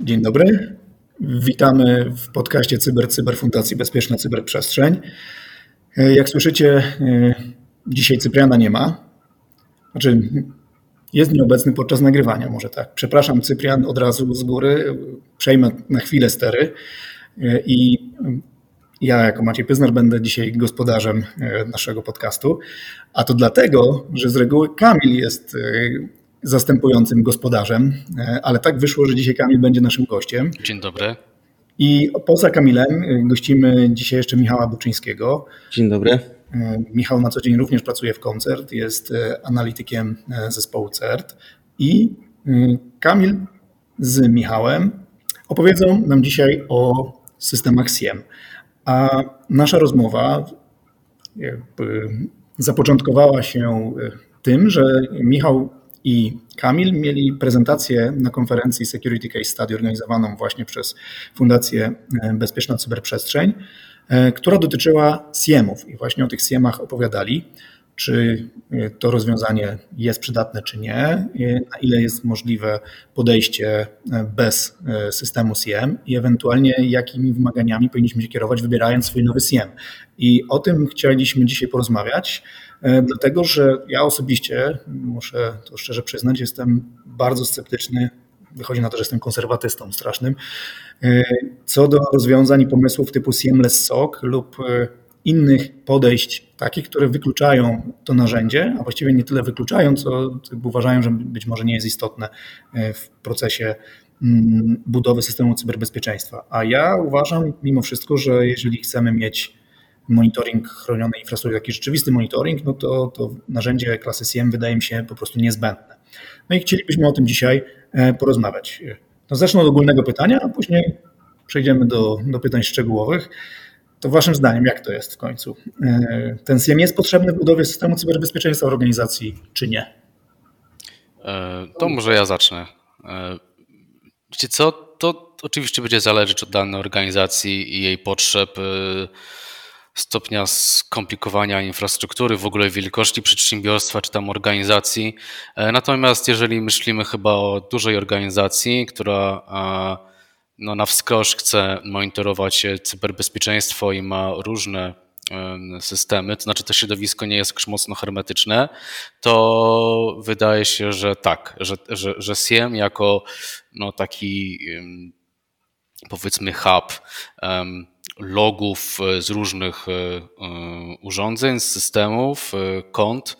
Dzień dobry. Witamy w podcaście Cyber Cyber Fundacji Bezpieczna Cyberprzestrzeń. Jak słyszycie, dzisiaj Cypriana nie ma. Znaczy, jest nieobecny podczas nagrywania, może tak. Przepraszam, Cyprian, od razu z góry. Przejmę na chwilę stery i ja, jako Maciej Pyznar, będę dzisiaj gospodarzem naszego podcastu. A to dlatego, że z reguły Kamil jest zastępującym gospodarzem, ale tak wyszło, że dzisiaj Kamil będzie naszym gościem. Dzień dobry. I poza Kamilem gościmy dzisiaj jeszcze Michała Buczyńskiego. Dzień dobry. Michał na co dzień również pracuje w koncert, jest analitykiem zespołu CERT i Kamil z Michałem opowiedzą nam dzisiaj o systemach SIEM. A nasza rozmowa zapoczątkowała się tym, że Michał i Kamil mieli prezentację na konferencji Security Case Study organizowaną właśnie przez Fundację Bezpieczna Cyberprzestrzeń, która dotyczyła SIEMów i właśnie o tych SIEMach opowiadali, czy to rozwiązanie jest przydatne, czy nie, na ile jest możliwe podejście bez systemu SIEM i ewentualnie jakimi wymaganiami powinniśmy się kierować, wybierając swój nowy SIEM. I o tym chcieliśmy dzisiaj porozmawiać, dlatego że ja osobiście, muszę to szczerze przyznać, jestem bardzo sceptyczny wychodzi na to, że jestem konserwatystą strasznym, co do rozwiązań i pomysłów typu Seamless SOC lub innych podejść, takich, które wykluczają to narzędzie, a właściwie nie tyle wykluczają, co uważają, że być może nie jest istotne w procesie budowy systemu cyberbezpieczeństwa. A ja uważam mimo wszystko, że jeżeli chcemy mieć monitoring chronionej infrastruktury, taki rzeczywisty monitoring, no to, to narzędzie klasy SIEM wydaje mi się po prostu niezbędne. No i chcielibyśmy o tym dzisiaj porozmawiać. No zacznę od ogólnego pytania, a później przejdziemy do, do pytań szczegółowych. To waszym zdaniem, jak to jest w końcu? Ten SIEM jest potrzebny w budowie systemu cyberbezpieczeństwa organizacji, czy nie? To może ja zacznę. Wiecie co, to oczywiście będzie zależeć od danej organizacji i jej potrzeb, stopnia skomplikowania infrastruktury, w ogóle wielkości przedsiębiorstwa czy tam organizacji. Natomiast jeżeli myślimy chyba o dużej organizacji, która no, na wskroś chce monitorować cyberbezpieczeństwo i ma różne systemy, to znaczy to środowisko nie jest już mocno hermetyczne, to wydaje się, że tak, że, że, że SIEM jako no, taki powiedzmy hub logów z różnych urządzeń, z systemów, kont,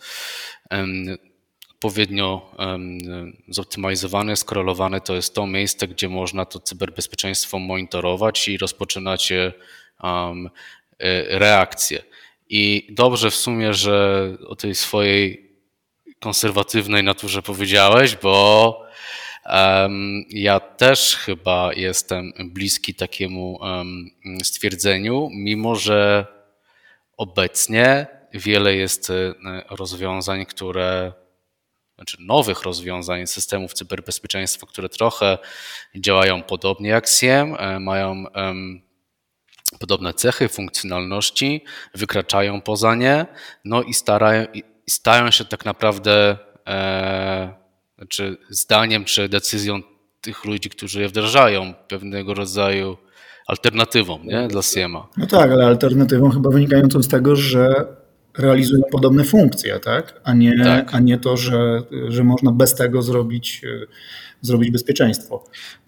odpowiednio zoptymalizowane, skorelowane, to jest to miejsce, gdzie można to cyberbezpieczeństwo monitorować i rozpoczynać reakcje. I dobrze w sumie, że o tej swojej konserwatywnej naturze powiedziałeś, bo ja też chyba jestem bliski takiemu stwierdzeniu, mimo że obecnie wiele jest rozwiązań, które znaczy nowych rozwiązań systemów cyberbezpieczeństwa, które trochę działają podobnie jak SIEM, mają podobne cechy, funkcjonalności, wykraczają poza nie, no i starają, stają się tak naprawdę czy zdaniem, czy decyzją tych ludzi, którzy je wdrażają, pewnego rodzaju alternatywą nie? dla SIEMA. No tak, ale alternatywą chyba wynikającą z tego, że realizują podobne funkcje, tak? A, nie, tak. a nie to, że, że można bez tego zrobić, zrobić bezpieczeństwo.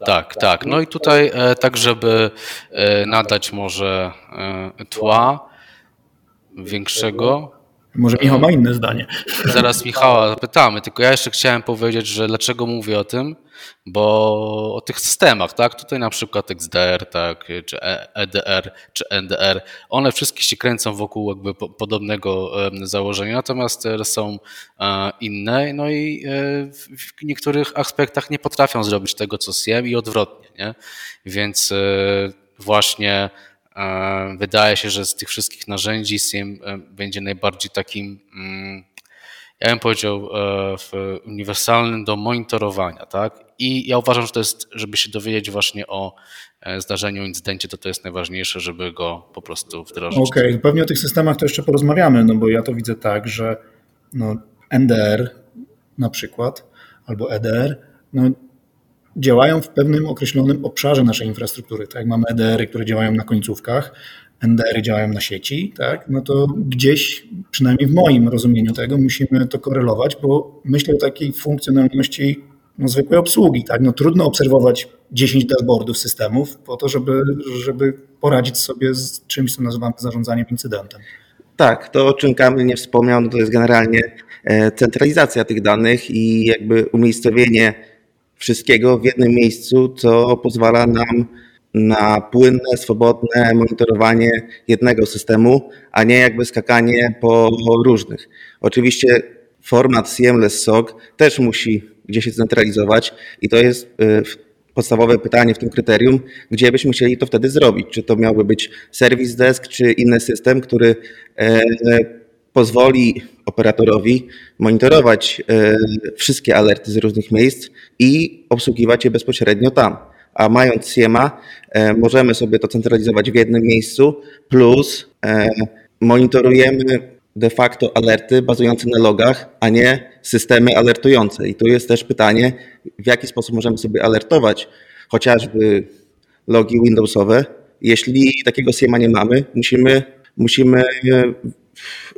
Tak, tak. No i tutaj tak, żeby nadać może tła większego, może Michał ma inne zdanie. Zaraz Michała zapytamy, tylko ja jeszcze chciałem powiedzieć, że dlaczego mówię o tym, bo o tych systemach, tak? Tutaj na przykład XDR, tak, czy EDR, czy NDR, one wszystkie się kręcą wokół jakby podobnego założenia, natomiast są inne, no i w niektórych aspektach nie potrafią zrobić tego, co SIEM i odwrotnie, nie? Więc właśnie Wydaje się, że z tych wszystkich narzędzi SIEM będzie najbardziej takim ja bym powiedział, uniwersalny do monitorowania, tak? I ja uważam, że to jest, żeby się dowiedzieć właśnie o zdarzeniu, incydencie, to to jest najważniejsze, żeby go po prostu wdrożyć. Okej, okay. pewnie o tych systemach to jeszcze porozmawiamy, no bo ja to widzę tak, że no, NDR na przykład albo EDR, no, działają w pewnym określonym obszarze naszej infrastruktury. Tak? Mamy EDR-y, które działają na końcówkach, NDR-y działają na sieci, tak? no to gdzieś, przynajmniej w moim rozumieniu tego, musimy to korelować, bo myślę o takiej funkcjonalności no, zwykłej obsługi. Tak? No, trudno obserwować 10 dashboardów systemów po to, żeby, żeby poradzić sobie z czymś, co nazywamy zarządzaniem incydentem. Tak, to o czym Kamil nie wspomniał, no to jest generalnie e, centralizacja tych danych i jakby umiejscowienie wszystkiego w jednym miejscu, co pozwala nam na płynne, swobodne monitorowanie jednego systemu, a nie jakby skakanie po różnych. Oczywiście format Seamless SOC też musi gdzieś się centralizować i to jest y, podstawowe pytanie w tym kryterium, gdzie byśmy chcieli to wtedy zrobić. Czy to miałby być Service Desk, czy inny system, który e, pozwoli operatorowi monitorować e, wszystkie alerty z różnych miejsc i obsługiwać je bezpośrednio tam. A mając SIEMA, e, możemy sobie to centralizować w jednym miejscu, plus monitorujemy de facto alerty bazujące na logach, a nie systemy alertujące. I tu jest też pytanie, w jaki sposób możemy sobie alertować chociażby logi Windowsowe. Jeśli takiego SIEMA nie mamy, musimy, musimy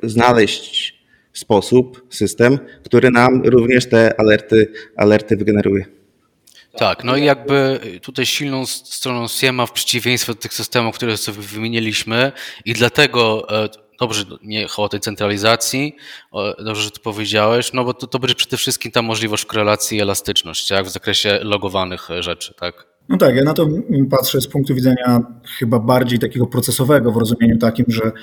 znaleźć sposób, system, który nam również te alerty, alerty wygeneruje. Tak, no i jakby tutaj silną stroną SIEMA w przeciwieństwie do tych systemów, które sobie wymieniliśmy i dlatego e, dobrze nie o tej centralizacji, dobrze, że to powiedziałeś, no bo to, to będzie przede wszystkim ta możliwość korelacji i elastyczność, jak w zakresie logowanych rzeczy, tak? No tak, ja na to patrzę z punktu widzenia chyba bardziej takiego procesowego w rozumieniu takim, że e, no,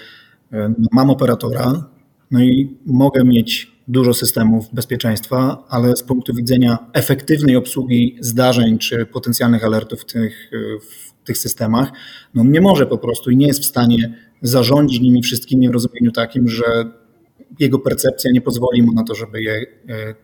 mam operatora, no i mogę mieć dużo systemów bezpieczeństwa, ale z punktu widzenia efektywnej obsługi zdarzeń czy potencjalnych alertów w tych, w tych systemach, no nie może po prostu i nie jest w stanie zarządzić nimi wszystkimi w rozumieniu takim, że jego percepcja nie pozwoli mu na to, żeby je e,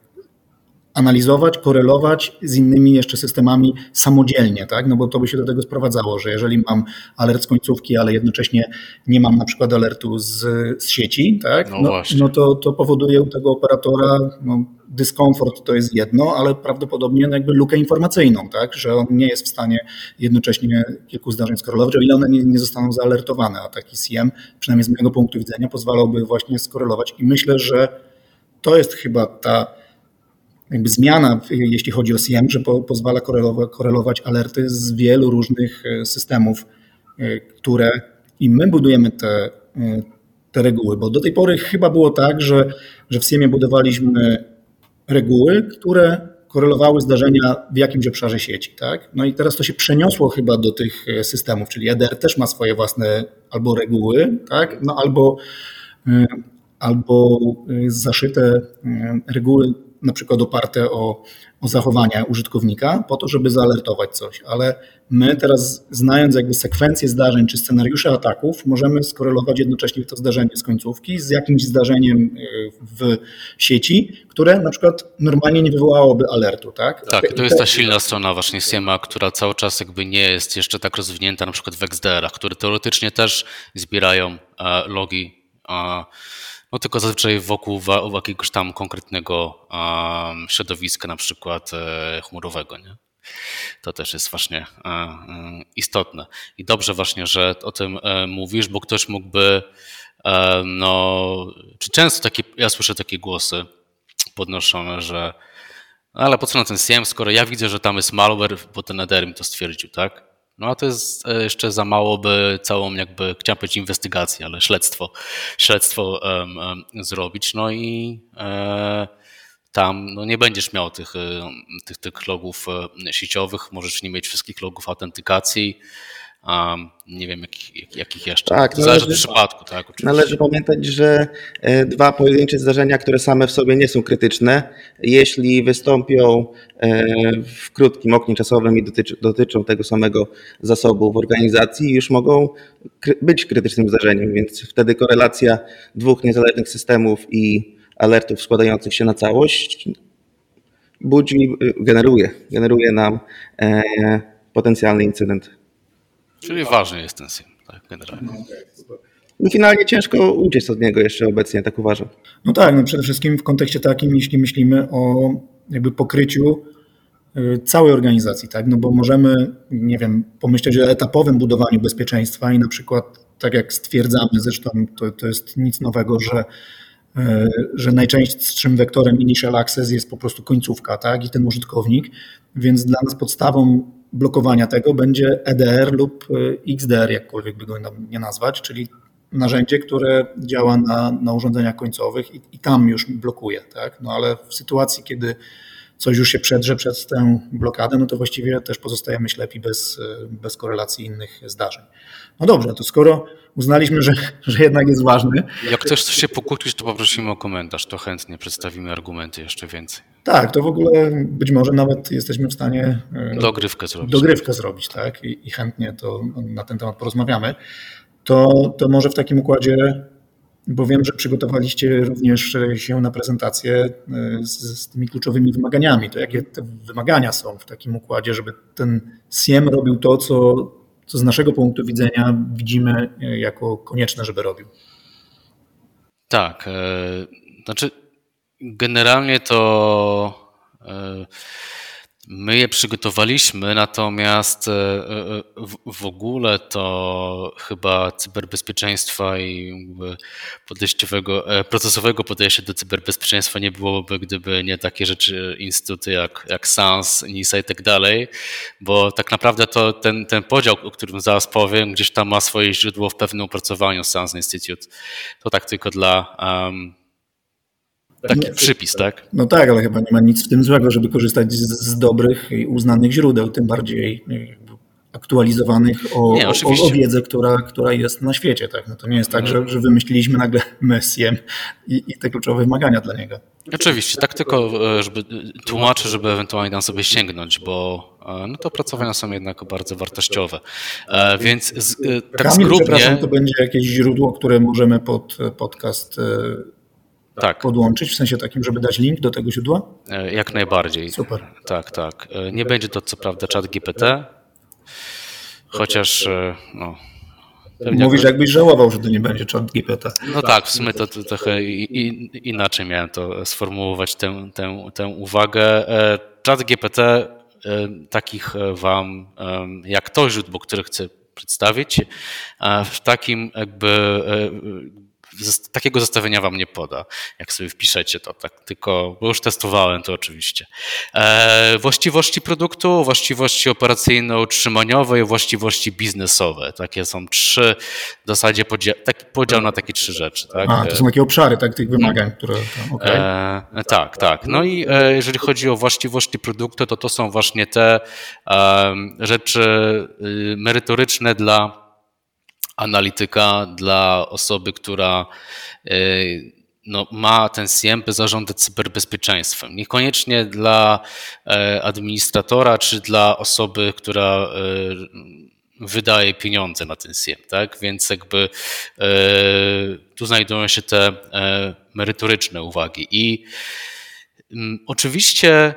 analizować, korelować z innymi jeszcze systemami samodzielnie, tak? No bo to by się do tego sprowadzało, że jeżeli mam alert z końcówki, ale jednocześnie nie mam na przykład alertu z, z sieci, tak? No, no, no to, to powoduje u tego operatora no, dyskomfort to jest jedno, ale prawdopodobnie jakby lukę informacyjną, tak? Że on nie jest w stanie jednocześnie kilku zdarzeń skorelować, o ile one nie, nie zostaną zaalertowane, a taki CM, przynajmniej z mojego punktu widzenia, pozwalałby właśnie skorelować i myślę, że to jest chyba ta jakby zmiana, jeśli chodzi o CM, że po, pozwala korelować, korelować alerty z wielu różnych e, systemów, e, które i my budujemy te, e, te reguły, bo do tej pory chyba było tak, że, że w CM budowaliśmy reguły, które korelowały zdarzenia w jakimś obszarze sieci. Tak? No i teraz to się przeniosło chyba do tych systemów, czyli EDR też ma swoje własne albo reguły, tak? no albo, albo zaszyte reguły na przykład oparte o, o zachowania użytkownika, po to, żeby zaalertować coś, ale my teraz, znając jakby sekwencję zdarzeń czy scenariusze ataków, możemy skorelować jednocześnie to zdarzenie z końcówki z jakimś zdarzeniem y, w sieci, które na przykład normalnie nie wywołałoby alertu. Tak, tak to jest ta silna strona właśnie SIEMA, która cały czas jakby nie jest jeszcze tak rozwinięta na przykład w XDR-ach, które teoretycznie też zbierają e, logi no tylko zazwyczaj wokół, jakiegoś tam konkretnego um, środowiska, na przykład e, chmurowego. Nie? To też jest właśnie e, e, istotne. I dobrze właśnie, że o tym e, mówisz, bo ktoś mógłby, e, no, czy często takie, ja słyszę takie głosy podnoszone, że no ale po co na ten SIEM, skoro ja widzę, że tam jest malware, bo ten Eder mi to stwierdził, tak? No a to jest e, jeszcze za mało, by całą jakby, chciałem powiedzieć inwestygację, ale śledztwo, śledztwo um, um, zrobić. No i e, tam no nie będziesz miał tych, e, tych, tych logów e, sieciowych, możesz nie mieć wszystkich logów autentykacji. Um, nie wiem, jakich, jakich jeszcze. Tak, to zależy od przypadku. Tak, oczywiście. Należy pamiętać, że dwa pojedyncze zdarzenia, które same w sobie nie są krytyczne, jeśli wystąpią w krótkim oknie czasowym i dotycz, dotyczą tego samego zasobu w organizacji, już mogą być krytycznym zdarzeniem, więc wtedy korelacja dwóch niezależnych systemów i alertów składających się na całość budzi, generuje, generuje nam e, potencjalny incydent. Czyli ważny jest ten SIM, tak, generalnie. No finalnie ciężko uciec od niego jeszcze obecnie, tak uważam. No tak, no przede wszystkim w kontekście takim, jeśli myślimy o jakby pokryciu y, całej organizacji, tak? No bo możemy, nie wiem, pomyśleć o etapowym budowaniu bezpieczeństwa i na przykład, tak jak stwierdzamy, zresztą to, to jest nic nowego, że y, że najczęstszym wektorem initial access jest po prostu końcówka, tak? I ten użytkownik, więc dla nas podstawą blokowania tego będzie EDR lub y, XDR, jakkolwiek by go nie nazwać, czyli narzędzie, które działa na, na urządzeniach końcowych i, i, tam już blokuje, tak? No ale w sytuacji, kiedy coś już się przedrze przez tę blokadę, no to właściwie też pozostajemy ślepi bez, bez korelacji innych zdarzeń. No dobrze, to skoro uznaliśmy, że, że jednak jest ważny. Jak ktoś chce się pokłócić, to poprosimy o komentarz, to chętnie przedstawimy argumenty jeszcze więcej. Tak, to w ogóle być może nawet jesteśmy w stanie e, dogrywkę zrobić. Dogrywkę zrobić, tak, i, i chętnie to na ten temat porozmawiamy to, to może w takim układzie, bo wiem, że przygotowaliście również się na prezentację e, z, z tymi kluczowymi wymaganiami. To jakie te wymagania są w takim układzie, żeby ten SIEM robił to, co, co z naszego punktu widzenia widzimy e, jako konieczne, żeby robił? Tak. E, znaczy, generalnie to. My je przygotowaliśmy, natomiast e, e, w ogóle to chyba cyberbezpieczeństwa i podejściowego, e, procesowego podejścia do cyberbezpieczeństwa nie byłoby, gdyby nie takie rzeczy, instytuty jak, jak SANS, NISA i tak dalej, bo tak naprawdę to ten, ten podział, o którym zaraz powiem, gdzieś tam ma swoje źródło w pewnym opracowaniu SANS Institute. To tak tylko dla um, Taki przypis, tak? No tak, ale chyba nie ma nic w tym złego, żeby korzystać z, z dobrych i uznanych źródeł, tym bardziej aktualizowanych o, nie, o, o, wiedzę, która, która jest na świecie. Tak? No to nie jest tak, że, że wymyśliliśmy nagle Messiem i, i te kluczowe wymagania dla niego. Oczywiście, tak tylko e, żeby tłumaczę, żeby ewentualnie tam sobie sięgnąć, bo e, no to opracowania są jednak bardzo wartościowe. E, więc z, tak Kamil, zgrubnie... to będzie jakieś źródło, które możemy pod podcast tak. podłączyć, w sensie takim, żeby dać link do tego źródła? E, jak najbardziej. Super. Tak, tak. E, nie będzie to co prawda czat GPT, chociaż e, no, Mówisz, jakbyś żałował, że to nie będzie czat GPT. No tak, w sumie to, to trochę inaczej miałem to sformułować, tę, tę, tę uwagę. Czat GPT, takich wam, jak to źródło, które chcę przedstawić, w takim jakby takiego zestawienia wam nie poda, jak sobie wpiszecie to, tak tylko, bo już testowałem to oczywiście. E, właściwości produktu, właściwości operacyjno-utrzymaniowe i właściwości biznesowe. Takie są trzy, w zasadzie podział, taki podział na takie trzy rzeczy. Tak? A, to są takie obszary tak, tych wymagań, które... Okay. E, tak, tak. No i e, jeżeli chodzi o właściwości produktu, to to są właśnie te rzeczy y, merytoryczne dla analityka dla osoby, która e, no, ma ten SIEM, by zarządzać cyberbezpieczeństwem. Niekoniecznie dla e, administratora czy dla osoby, która e, wydaje pieniądze na ten SIEM, tak? Więc jakby tu znajdują się te merytoryczne uwagi. I mm, oczywiście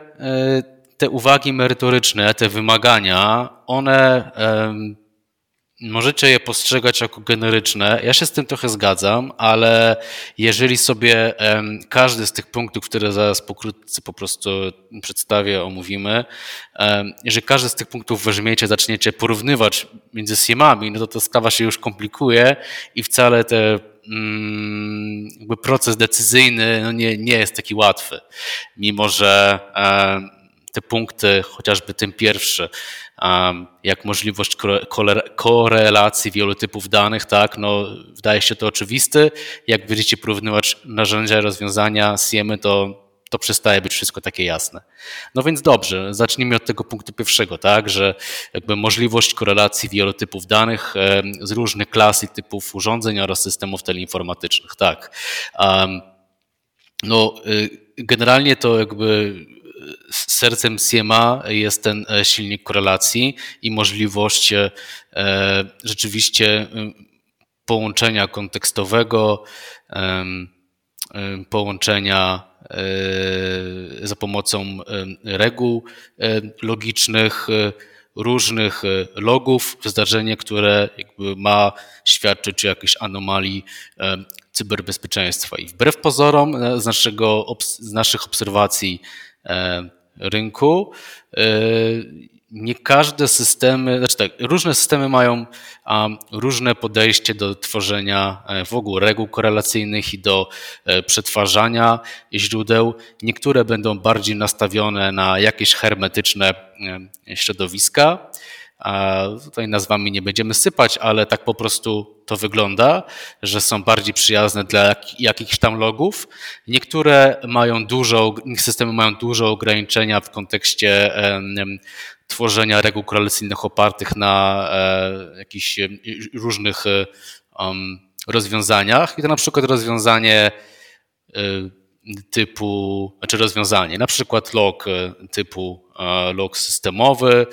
te uwagi merytoryczne, te wymagania, one Możecie je postrzegać jako generyczne. Ja się z tym trochę zgadzam, ale jeżeli sobie każdy z tych punktów, które zaraz pokrótce po prostu przedstawię, omówimy, jeżeli każdy z tych punktów weźmiecie, zaczniecie porównywać między siemami, no to to sprawa się już komplikuje i wcale te mm, jakby proces decyzyjny no nie, nie jest taki łatwy. Mimo, że te punkty, chociażby ten pierwszy, jak możliwość korelacji wielu typów danych, tak, no wydaje się to oczywiste. Jak będziecie porównywać narzędzia i rozwiązania SIEMy, to to przestaje być wszystko takie jasne. No więc dobrze, zacznijmy od tego punktu pierwszego, tak, że jakby możliwość korelacji wielu typów danych z różnych klas i typów urządzeń oraz systemów teleinformatycznych, tak. No, y, generalnie to jakby sercem Siema jest ten e, silnik korelacji i możliwość e, rzeczywiście połączenia kontekstowego połączenia za pomocą reguł logicznych, różnych logów, zdarzenie, które ma świadczyć o jakiejś anomalii cyberbezpieczeństwa. I wbrew pozorom z, naszego, z naszych obserwacji rynku nie każde systemy, znaczy tak, różne systemy mają różne podejście do tworzenia e, w ogóle reguł korelacyjnych i do e, przetwarzania źródeł. Niektóre będą bardziej nastawione na jakieś hermetyczne e, środowiska, Tutaj nazwami nie będziemy sypać, ale tak po prostu to wygląda, że są bardziej przyjazne dla jakichś tam logów. Niektóre mają dużo, systemy mają dużo ograniczenia w kontekście tworzenia reguł korelacyjnych opartych na e, jakichś e, różnych e, rozwiązaniach. I to na przykład rozwiązanie typu, znaczy rozwiązanie, na przykład log typu log systemowy,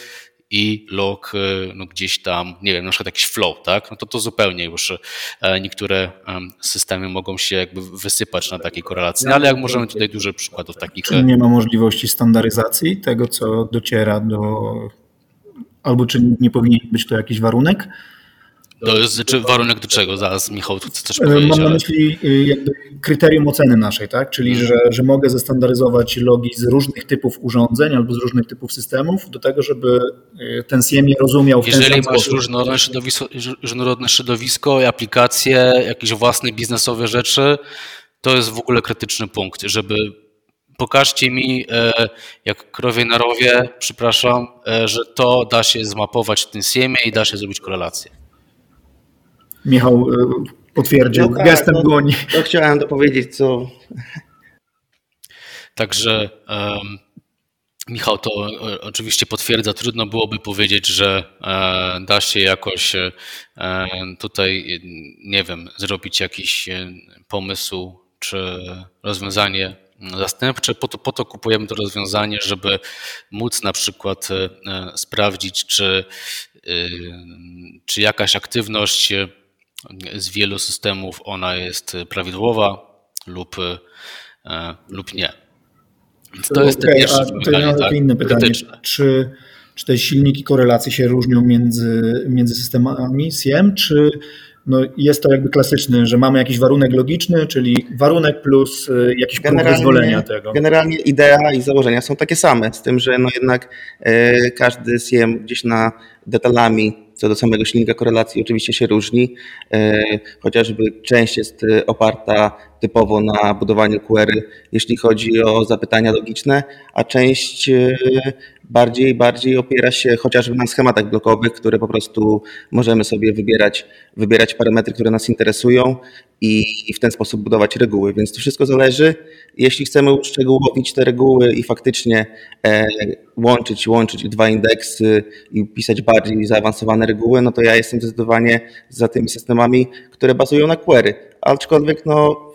i log e, no gdzieś tam, nie wiem, na przykład jakiś flow, tak? No to to zupełnie już e, niektóre systemy mogą się jakby wysypać na takiej korelacji, no ale jak możemy tutaj dużo przykładów takich. Czy nie ma możliwości standaryzacji tego, co dociera do, albo czy nie powinien być to jakiś warunek? To jest czy warunek do czego? Zaraz Michał, tu chcesz powiedzieć. Mam na myśli y, jakby kryterium oceny naszej, tak? Czyli, hmm. że, że mogę zestandaryzować logi z różnych typów urządzeń albo z różnych typów systemów do tego, żeby y, ten je rozumiał w Jeżeli ten masz różnorodne środowisko, różnorodne środowisko, aplikacje, jakieś własne biznesowe rzeczy, to jest w ogóle krytyczny punkt, żeby pokażcie mi, e, jak krowie na rowie, przepraszam, e, że to da się zmapować w tym SIEMie i da się zrobić korelację. Michał e, potwierdził no tak, gestem no, dłoni. To chciałem dopowiedzieć, co... Także um, Michał to e, oczywiście potwierdza. Trudno byłoby powiedzieć, że e, da się jakoś tutaj, nie wiem, zrobić jakiś pomysł czy rozwiązanie zastępcze. Po to, po to kupujemy to rozwiązanie, żeby móc na przykład sprawdzić, czy, czy jakaś aktywność z wielu systemów ona jest prawidłowa lub, e, lub nie. To jest okay, pierwsze pytanie. To tak, inne pytanie. Czy, czy te silniki korelacji się różnią między, między systemami SIEM, czy no jest to jakby klasyczny, że mamy jakiś warunek logiczny, czyli warunek plus e, jakiś próg wyzwolenia tego. Generalnie idea i założenia są takie same, z tym, że no jednak e, każdy SIEM gdzieś na detalami co do samego silnika korelacji oczywiście się różni, e, chociażby część jest e, oparta typowo na budowaniu QR, jeśli chodzi o zapytania logiczne, a część e, bardziej, bardziej opiera się chociażby na schematach blokowych, które po prostu możemy sobie wybierać, wybierać parametry, które nas interesują i, i w ten sposób budować reguły. Więc to wszystko zależy. Jeśli chcemy uszczegółowić te reguły i faktycznie e, łączyć, łączyć dwa indeksy i pisać bardziej zaawansowane reguły, no to ja jestem zdecydowanie za tymi systemami, które bazują na query. Aczkolwiek no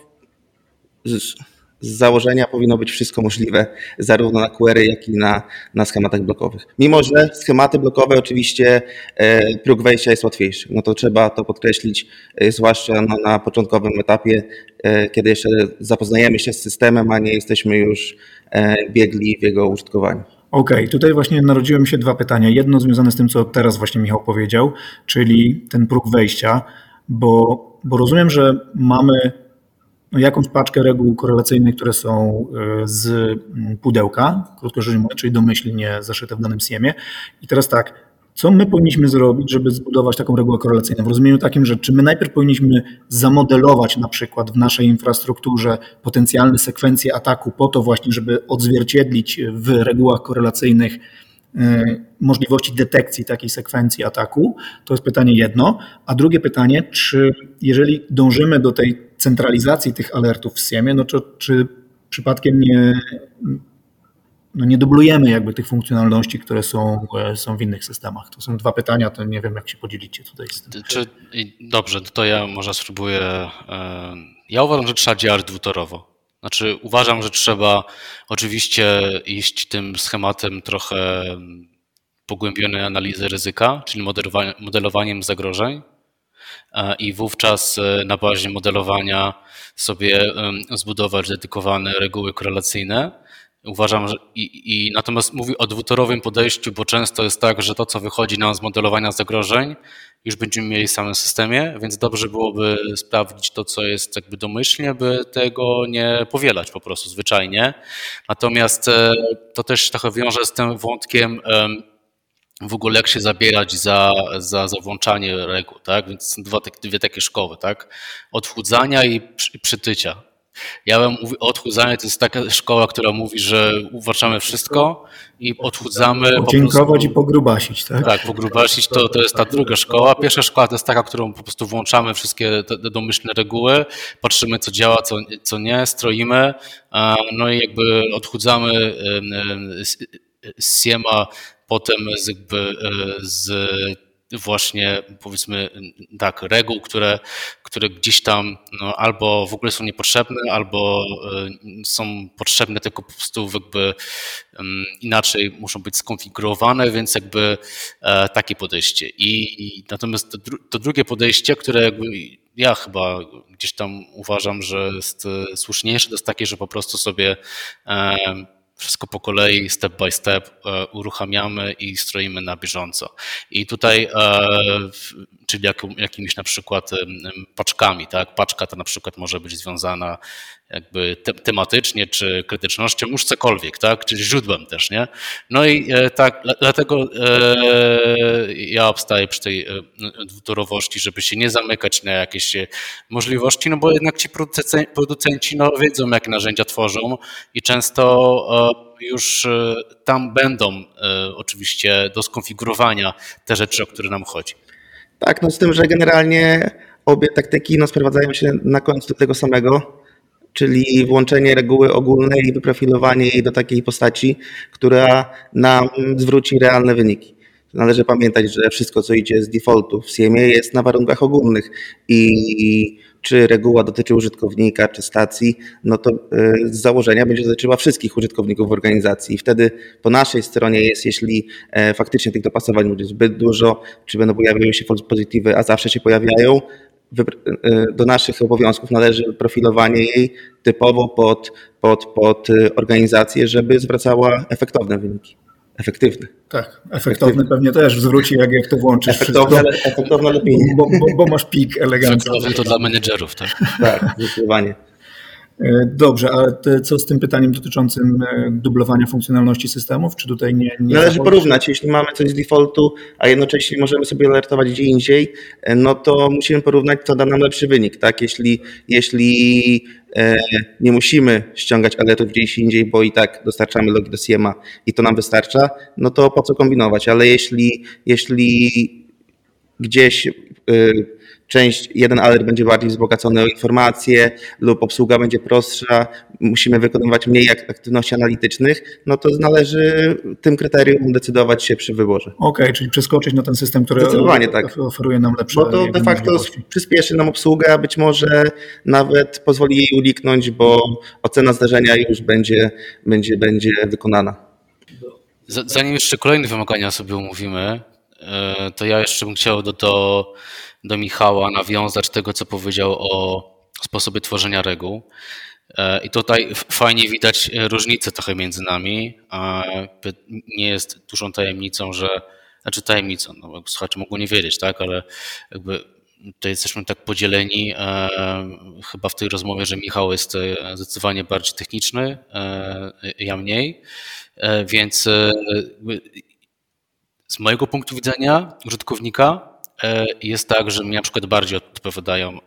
z założenia powinno być wszystko możliwe, zarówno na query, jak i na, na schematach blokowych. Mimo, że schematy blokowe oczywiście e, próg wejścia jest łatwiejszy. No to trzeba to podkreślić, e, zwłaszcza na początkowym etapie, e, kiedy jeszcze zapoznajemy się z systemem, a nie jesteśmy już biegli w jego użytkowaniu. Okej, okay, tutaj właśnie narodziły mi się dwa pytania. Jedno związane z tym, co teraz właśnie Michał powiedział, czyli ten próg wejścia, bo, bo rozumiem, że mamy jakąś paczkę reguł korelacyjnych, które są e, z mm, pudełka, krótko rzecz mówiąc, czyli domyślnie zaszyte w danym SIEMie. I teraz tak, co my powinniśmy zrobić, żeby zbudować taką regułę korelacyjną? W rozumieniu takim, że czy my najpierw powinniśmy zamodelować na przykład w naszej infrastrukturze potencjalne sekwencje ataku po to właśnie, żeby odzwierciedlić w regułach korelacyjnych e, możliwości detekcji takiej sekwencji ataku? To jest pytanie jedno. A drugie pytanie, czy jeżeli dążymy do tej centralizacji tych alertów w SIEMie, no czy, czy przypadkiem nie, no nie dublujemy jakby tych funkcjonalności, które są, są w innych systemach? To są dwa pytania, to nie wiem, jak się podzielicie tutaj z tym. Czy, dobrze, to ja może spróbuję. E, ja uważam, że trzeba działać dwutorowo. Znaczy, uważam, że trzeba oczywiście iść tym schematem trochę pogłębionej analizy ryzyka, czyli modelowaniem zagrożeń, i wówczas na bazie modelowania sobie zbudować dedykowane reguły korelacyjne. Uważam, że i, i natomiast mówi o dwutorowym podejściu, bo często jest tak, że to, co wychodzi nam z modelowania zagrożeń, już będziemy mieli w samym systemie, więc dobrze byłoby sprawdzić to, co jest jakby domyślnie, by tego nie powielać po prostu zwyczajnie. Natomiast e, to też trochę wiąże z tym wątkiem w ogóle jak się zabierać za, za, za włączanie reguł, tak? Więc są dwa, dwie takie szkoły, tak? Odchudzania i przytycia. Ja bym mówił, odchudzanie to jest taka szkoła, która mówi, że uważamy wszystko i odchudzamy. Podziękować po i pogrubasić, tak? Tak, pogrubasić to, to jest ta druga szkoła. Pierwsza szkoła to jest taka, którą po prostu włączamy wszystkie te domyślne reguły, patrzymy co działa, co, co nie, stroimy, no i jakby odchudzamy Siema potem z, jakby, z właśnie powiedzmy tak, reguł, które, które gdzieś tam no, albo w ogóle są niepotrzebne, albo y, są potrzebne tylko po prostu jakby inaczej muszą być skonfigurowane, więc jakby e, takie podejście. I, i natomiast to, to, drugie podejście, które jakby ja chyba gdzieś tam uważam, że jest e, słuszniejsze, to jest takie, że po prostu sobie e, wszystko po kolei, step by step e, uruchamiamy i stroimy na bieżąco. I tutaj, e, czyli jakimiś na przykład paczkami, tak? Paczka to na przykład może być związana jakby te, tematycznie czy krytycznością, już cokolwiek, tak? Czyli źródłem też, nie? No i e, tak, dlatego ja obstaję przy tej dwutorowości, żeby się nie zamykać na jakieś możliwości, no bo jednak ci producenci no, wiedzą, jakie narzędzia tworzą i często już e, tam będą e, oczywiście do skonfigurowania te rzeczy, o które nam chodzi. Tak, no z tym, że generalnie obie taktyki no, sprowadzają się na końcu do tego samego, czyli włączenie reguły ogólnej i wyprofilowanie jej do takiej postaci, która nam zwróci realne wyniki. Należy pamiętać, że wszystko, co idzie z defaultu w SIEMie jest na warunkach ogólnych i czy reguła dotyczy użytkownika, czy stacji, no to e, z założenia będzie dotyczyła wszystkich użytkowników organizacji. I wtedy po naszej stronie jest, jeśli e, faktycznie tych dopasowań będzie zbyt dużo, czy będą pojawiały się pozytywy, a zawsze się pojawiają, e, do naszych obowiązków należy profilowanie jej typowo pod, pod, pod organizację, żeby zwracała efektowne wyniki efektywny. Tak, efektowny pewnie też zwróci, jak, jak to włączysz. Efektowny, efektowny lepiej. Bo, bo, bo, masz pik elegancki. Efektowny to dla menedżerów, tak? Tak, zdecydowanie. E, dobrze, ale co z tym pytaniem dotyczącym e, dublowania funkcjonalności systemów? Czy tutaj nie. nie Należy porównać. Jeśli mamy coś z defaultu, a jednocześnie możemy sobie alertować gdzie indziej, e, no to musimy porównać, co da nam lepszy wynik. Tak? Jeśli, jeśli nie musimy ściągać alertów gdzieś indziej, bo i tak dostarczamy logi do CMA i to nam wystarcza, no to po co kombinować? Ale jeśli, jeśli gdzieś część, jeden alert będzie bardziej wzbogacony o informacje lub obsługa będzie prostsza, musimy wykonywać mniej aktywności analitycznych, no to należy tym kryterium decydować się przy wyborze. Okej, okay, czyli przeskoczyć na ten system, który tak. oferuje nam lepsze Bo to de facto przyspieszy nam obsługę, a być może nawet pozwoli jej uniknąć, bo ocena zdarzenia już będzie, będzie, będzie wykonana. Zanim jeszcze kolejne wymagania sobie omówimy, to ja jeszcze bym chciał do, do do Michała nawiązać tego, co powiedział o sposobie tworzenia reguł. E, I tutaj fajnie widać różnicę trochę między nami. Nie jest dużą tajemnicą, że, znaczy tajemnicą, no, słuchacze mogą nie wiedzieć, tak, ale jakby tutaj jesteśmy tak podzieleni e, chyba w tej rozmowie, że Michał jest e, zdecydowanie bardziej techniczny, ja mniej, więc z mojego punktu widzenia użytkownika E, jest tak, że mi na przykład bardziej odpowiadają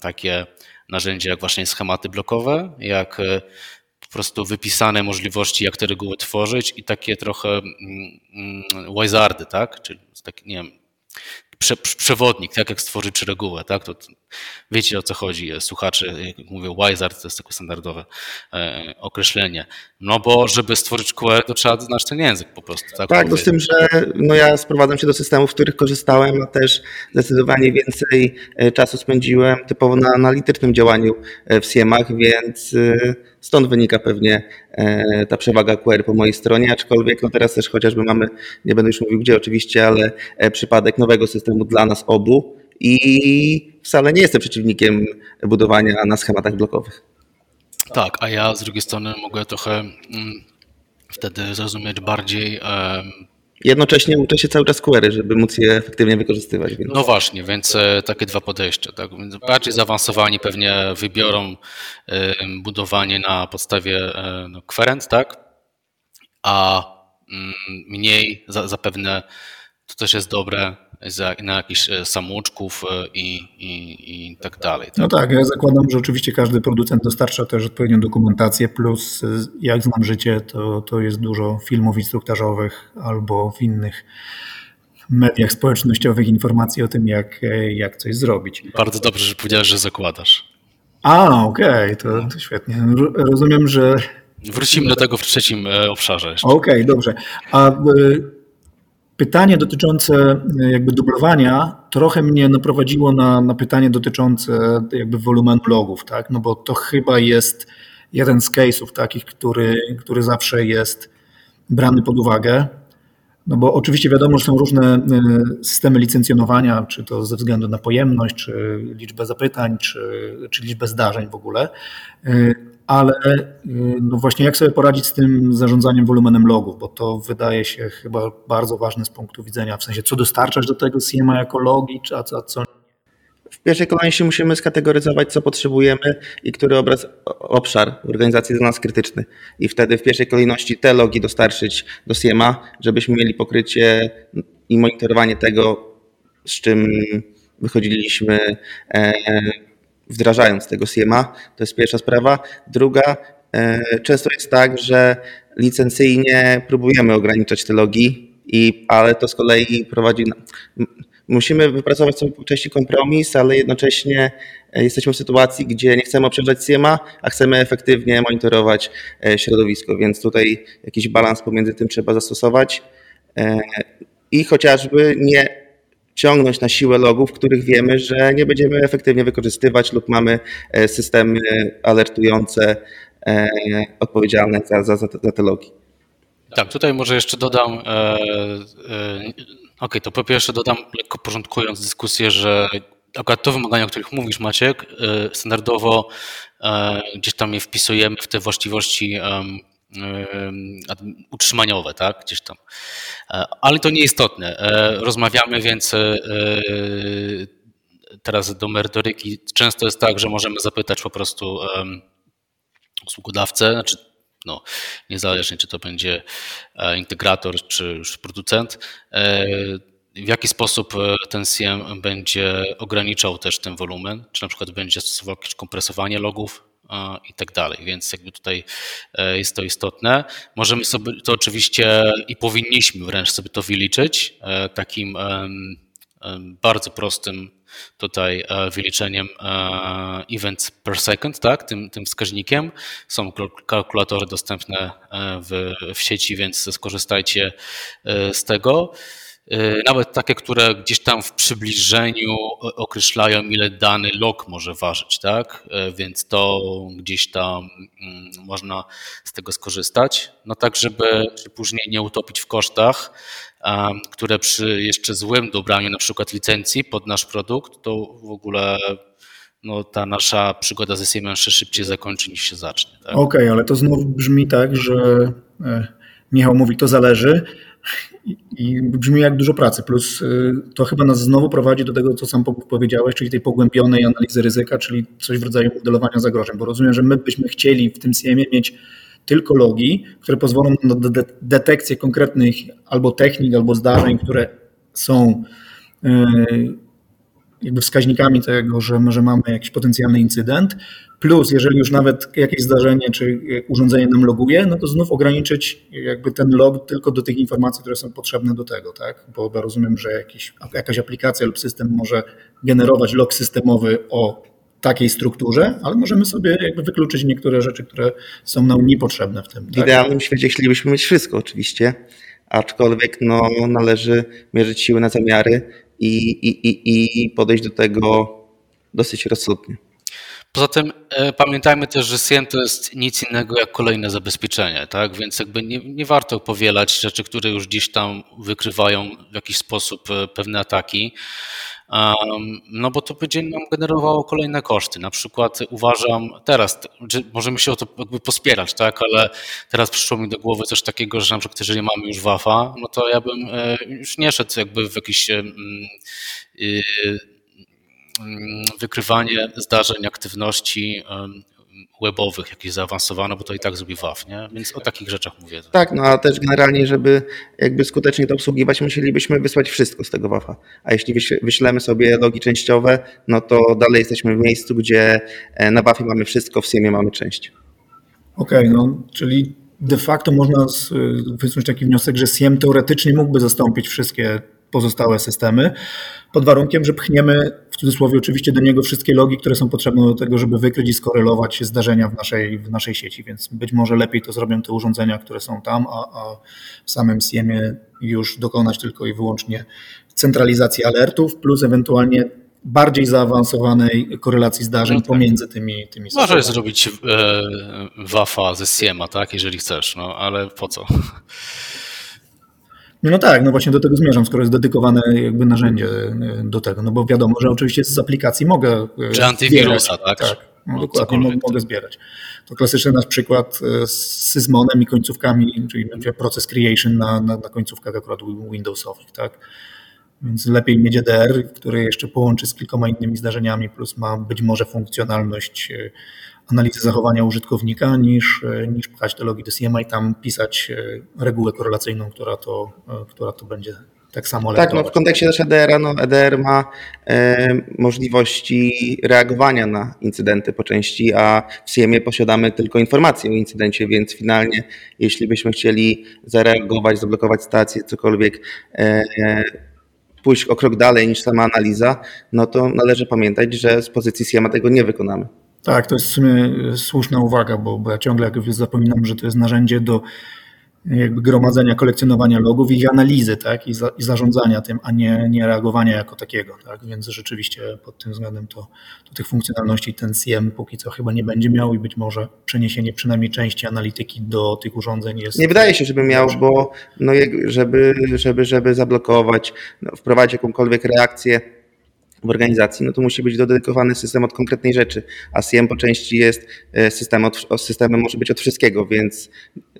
takie narzędzia jak właśnie schematy blokowe, jak e, po prostu wypisane możliwości, jak te reguły tworzyć i takie trochę mm, mm, wizardy, tak? Czyli takie, nie wiem, prze, przewodnik, tak jak stworzyć regułę, tak? To wiecie o co chodzi, słuchacze, jak mówię wizard, to jest takie standardowe e, określenie. No bo żeby stworzyć QR, to trzeba znać ten język po prostu. Tak, tak to z tym, że no ja sprowadzam się do systemów, w których korzystałem, a też zdecydowanie więcej e, czasu spędziłem typowo na analitycznym działaniu e, w SIEMach, więc e, stąd wynika pewnie ta przewaga QR po mojej stronie, aczkolwiek no teraz też chociażby mamy, nie będę już mówił gdzie oczywiście, ale przypadek nowego systemu dla nas obu, i wcale nie jestem przeciwnikiem budowania na schematach blokowych. Tak, a ja z drugiej strony mogę trochę mm, wtedy zrozumieć bardziej. Jednocześnie uczę się cały czas query, żeby móc je efektywnie wykorzystywać. Więc... No właśnie, więc e, takie dwa podejścia. Tak? Bardziej zaawansowani pewnie wybiorą budowanie na podstawie e, no, querent, tak? a mm, mniej zapewne to też jest dobre na jakichś e, samouczków e, i, i, i tak dalej. Tak? No tak, ja zakładam, że oczywiście każdy producent dostarcza też odpowiednią dokumentację, plus e, jak znam życie, to, to jest dużo filmów instruktażowych albo w innych mediach społecznościowych informacji o tym, jak, jak coś zrobić. Bardzo dobrze, że powiedziałeś, że zakładasz. A, okej, okay, to, to świetnie. Rozumiem, że Wrócimy do tego w trzecim obszarze. Okej, okay, dobrze. A Pytanie dotyczące e, jakby dublowania trochę mnie naprowadziło na, na pytanie dotyczące jakby wolumenu logów, tak? No bo to chyba jest jeden z case'ów takich, który, który zawsze jest brany pod uwagę. No bo oczywiście wiadomo, że są różne e, systemy licencjonowania, czy to ze względu na pojemność, czy liczbę zapytań, czy, czy liczbę zdarzeń w ogóle. Ale y, no właśnie jak sobie poradzić z tym zarządzaniem wolumenem logów, bo to wydaje się chyba bardzo ważne z punktu widzenia, w sensie co dostarczać do tego CMA jako logi, a co, co w pierwszej kolejności musimy skategoryzować, co potrzebujemy i który obraz, obszar organizacji jest dla nas krytyczny. I wtedy w pierwszej kolejności te logi dostarczyć do CMA, żebyśmy mieli pokrycie i monitorowanie tego, z czym wychodziliśmy e, wdrażając tego CMA. To jest pierwsza sprawa. Druga, e, często jest tak, że licencyjnie próbujemy ograniczać te logi, i, ale to z kolei prowadzi. Musimy wypracować sobie po części kompromis, ale jednocześnie e, jesteśmy w sytuacji, gdzie nie chcemy obciążać CMA, a chcemy efektywnie monitorować e, środowisko, więc tutaj jakiś balans pomiędzy tym trzeba zastosować. I chociażby nie ciągnąć na siłę logów, których wiemy, że nie będziemy efektywnie wykorzystywać lub mamy e, systemy alertujące e, odpowiedzialne za, za, za te logi. Tak, tutaj może jeszcze dodam, e, e, ok, to po pierwsze dodam, lekko porządkując dyskusję, że akurat to wymagania, o których mówisz Maciek, standardowo gdzieś tam je wpisujemy w te właściwości utrzymaniowe, tak, gdzieś tam. E, ale to nieistotne. E, rozmawiamy, więc e, teraz do merytoryki. Często jest tak, że możemy zapytać po prostu usługodawcę, znaczy no, niezależnie czy to będzie integrator czy już producent, w jaki sposób ten CM będzie ograniczał też ten wolumen, czy na przykład będzie stosował jakieś kompresowanie logów, i tak dalej. Więc jakby tutaj e, jest to istotne. Możemy sobie to oczywiście i powinniśmy wręcz sobie to wyliczyć e, takim bardzo prostym tutaj e, wyliczeniem events per second, tak, tym, tym wskaźnikiem. Są kalkulatory dostępne w, w sieci, więc skorzystajcie z tego. Y, nawet takie, które gdzieś tam w przybliżeniu określają, ile dany log może ważyć, tak? Y, więc to gdzieś tam mm, można z tego skorzystać. No tak, żeby później nie utopić w kosztach, które przy jeszcze złym dobraniu na przykład licencji pod nasz produkt, to w ogóle no, ta nasza przygoda ze Siemens się szybciej zakończy niż się zacznie. Tak? Okej, okay, ale to znowu brzmi tak, że e, Michał mówi, to zależy, i brzmi jak dużo pracy. Plus y, to chyba nas znowu prowadzi do tego, co sam powiedziałeś, czyli tej pogłębionej analizy ryzyka, czyli coś w rodzaju modelowania zagrożeń. Bo rozumiem, że my byśmy chcieli w tym CM mieć tylko logi, które pozwolą na detekcję konkretnych albo technik, albo zdarzeń, które są y, jakby wskaźnikami tego, że, że mamy jakiś potencjalny incydent, plus jeżeli już nawet jakieś zdarzenie czy urządzenie nam loguje, no to znów ograniczyć jakby ten log tylko do tych informacji, które są potrzebne do tego, tak? Bo rozumiem, że jakiś, jakaś aplikacja lub system może generować log systemowy o takiej strukturze, ale możemy sobie jakby wykluczyć niektóre rzeczy, które są nam niepotrzebne w tym. W tak? idealnym świecie chcielibyśmy mieć wszystko oczywiście, aczkolwiek no, należy mierzyć siły na zamiary i, i, i, i podejść do tego dosyć rozsądnie. Poza tym e, pamiętajmy też, że SIEM to jest nic innego jak kolejne zabezpieczenie, tak? Więc jakby nie, nie warto powielać rzeczy, które już gdzieś tam wykrywają w jakiś sposób e, pewne ataki. No bo to będzie nam generowało kolejne koszty. Na przykład uważam teraz, możemy się o to jakby pospierać, tak, ale teraz przyszło mi do głowy coś takiego, że na przykład jeżeli mamy już WAFA, no to ja bym e, już nie szedł jakby w jakieś e, mm, mm, wykrywanie zdarzeń, aktywności webowych, jakieś zaawansowane, bo to i tak zrobi WAF, nie? Więc o takich rzeczach mówię. Tak, no a też generalnie, żeby jakby skutecznie to obsługiwać, musielibyśmy wysłać wszystko z tego WAFa. A jeśli wyślemy sobie logi częściowe, no to dalej jesteśmy w miejscu, gdzie e, na WAFie mamy wszystko, w SIEMie mamy część. Okej, okay, no czyli de facto można wysunąć taki wniosek, że SIEM teoretycznie mógłby zastąpić wszystkie pozostałe systemy, pod warunkiem, że pchniemy w cudzysłowie oczywiście do niego wszystkie logi, które są potrzebne do tego, żeby wykryć i skorelować zdarzenia w naszej, w naszej sieci, więc być może lepiej to zrobią te urządzenia, które są tam, a, a w samym SIEMie już dokonać tylko i wyłącznie centralizacji alertów, plus ewentualnie bardziej zaawansowanej korelacji zdarzeń no tak. pomiędzy tymi, tymi Możesz zrobić e, WAFA ze SIEMA, tak, jeżeli chcesz, no ale po co? No tak, no właśnie do tego zmierzam, skoro jest dedykowane jakby narzędzie e, do tego, no bo wiadomo, że oczywiście z aplikacji mogę e, Czy antywirusa, tak? Tak, no, dokładnie, mogę, mogę zbierać. To klasyczny nasz przykład e, z Sysmonem i końcówkami, czyli proces creation na, na, na końcówkach akurat Windowsowych, tak? Więc lepiej mieć EDR, który jeszcze połączy z kilkoma innymi zdarzeniami, plus ma być może funkcjonalność analizy zachowania użytkownika, niż, niż pchać te logi do CMA i tam pisać e, regułę korelacyjną, która to, e, która to będzie tak samo Tak, no w kontekście też EDR-a, no EDR ma e, możliwości reagowania na incydenty po części, a w CMie posiadamy tylko informacje o incydencie, więc finalnie jeśli byśmy chcieli zareagować, zablokować stację, cokolwiek, e, pójść o krok dalej niż sama analiza, no to należy pamiętać, że z pozycji CMA tego nie wykonamy. Tak, to jest w sumie słuszna uwaga, bo, bo ja ciągle jak zapominam, że to jest narzędzie do jakby gromadzenia, kolekcjonowania logów i ich analizy, tak, i, za, i zarządzania tym, a nie, nie reagowania jako takiego, tak, więc rzeczywiście pod tym względem to, to tych funkcjonalności ten CM póki co chyba nie będzie miał i być może przeniesienie przynajmniej części analityki do tych urządzeń jest... Nie wydaje się, żeby miał, bo no, żeby, żeby, żeby zablokować, no, wprowadzić jakąkolwiek reakcję w organizacji, no to musi być dedykowany system od konkretnej rzeczy, a CM po części jest e, system od, systemem może być od wszystkiego, więc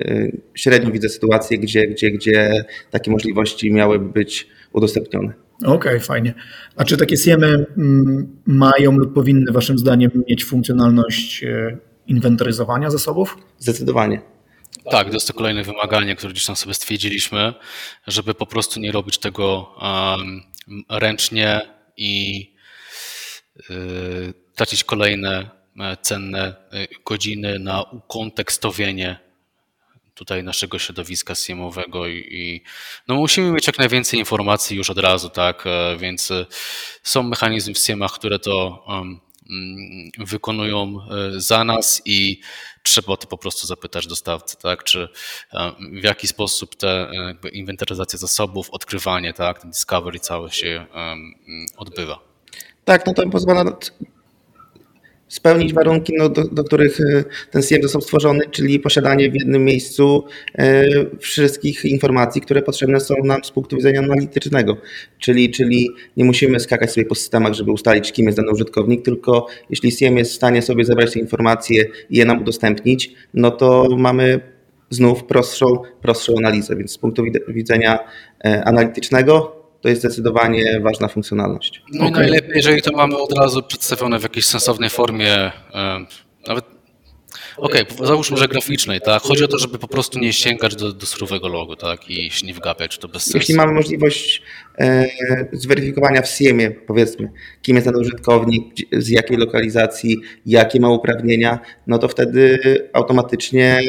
e, średnio widzę sytuację, gdzie, gdzie, gdzie takie możliwości miałyby być udostępnione. Okej, okay, fajnie. A czy takie CMy mm, mają lub powinny Waszym zdaniem mieć funkcjonalność e, inwentaryzowania zasobów? Zdecydowanie. Tak, to jest to kolejne wymaganie, które gdzieś tam sobie stwierdziliśmy, żeby po prostu nie robić tego um, ręcznie, i y, tracić kolejne e, cenne e, godziny na ukontekstowienie tutaj naszego środowiska SIEM-owego i, i, no musimy mieć jak najwięcej informacji już od razu, tak, e, więc są mechanizmy w SIEM-ach, które to um, wykonują za nas i trzeba to po prostu zapytać dostawcy, tak, czy w jaki sposób te inwentaryzacja zasobów, odkrywanie, tak, ten discovery cały się odbywa. Tak, no to pozwala spełnić warunki, no, do, do, których e, ten CM został stworzony, czyli posiadanie w jednym miejscu e, wszystkich informacji, które potrzebne są nam z punktu widzenia analitycznego. Czyli, czyli nie musimy skakać sobie po systemach, żeby ustalić, kim jest dany użytkownik, tylko jeśli CM jest w stanie sobie zebrać te informacje i je nam udostępnić, no to mamy znów prostszą, prostszą analizę. Więc z punktu widzenia e, analitycznego to jest zdecydowanie ważna funkcjonalność. No okay. najlepiej, jeżeli to mamy od razu przedstawione w jakiejś sensownej formie, nawet Okej, okay, załóżmy, że graficznej, tak? Chodzi o to, żeby po prostu nie sięgać do, do surowego logu, tak? I się nie wgapiać, to bez sensu. Jeśli mamy możliwość e, zweryfikowania w SIEM-ie, powiedzmy, kim jest ten użytkownik, z jakiej lokalizacji, jakie ma uprawnienia, no to wtedy automatycznie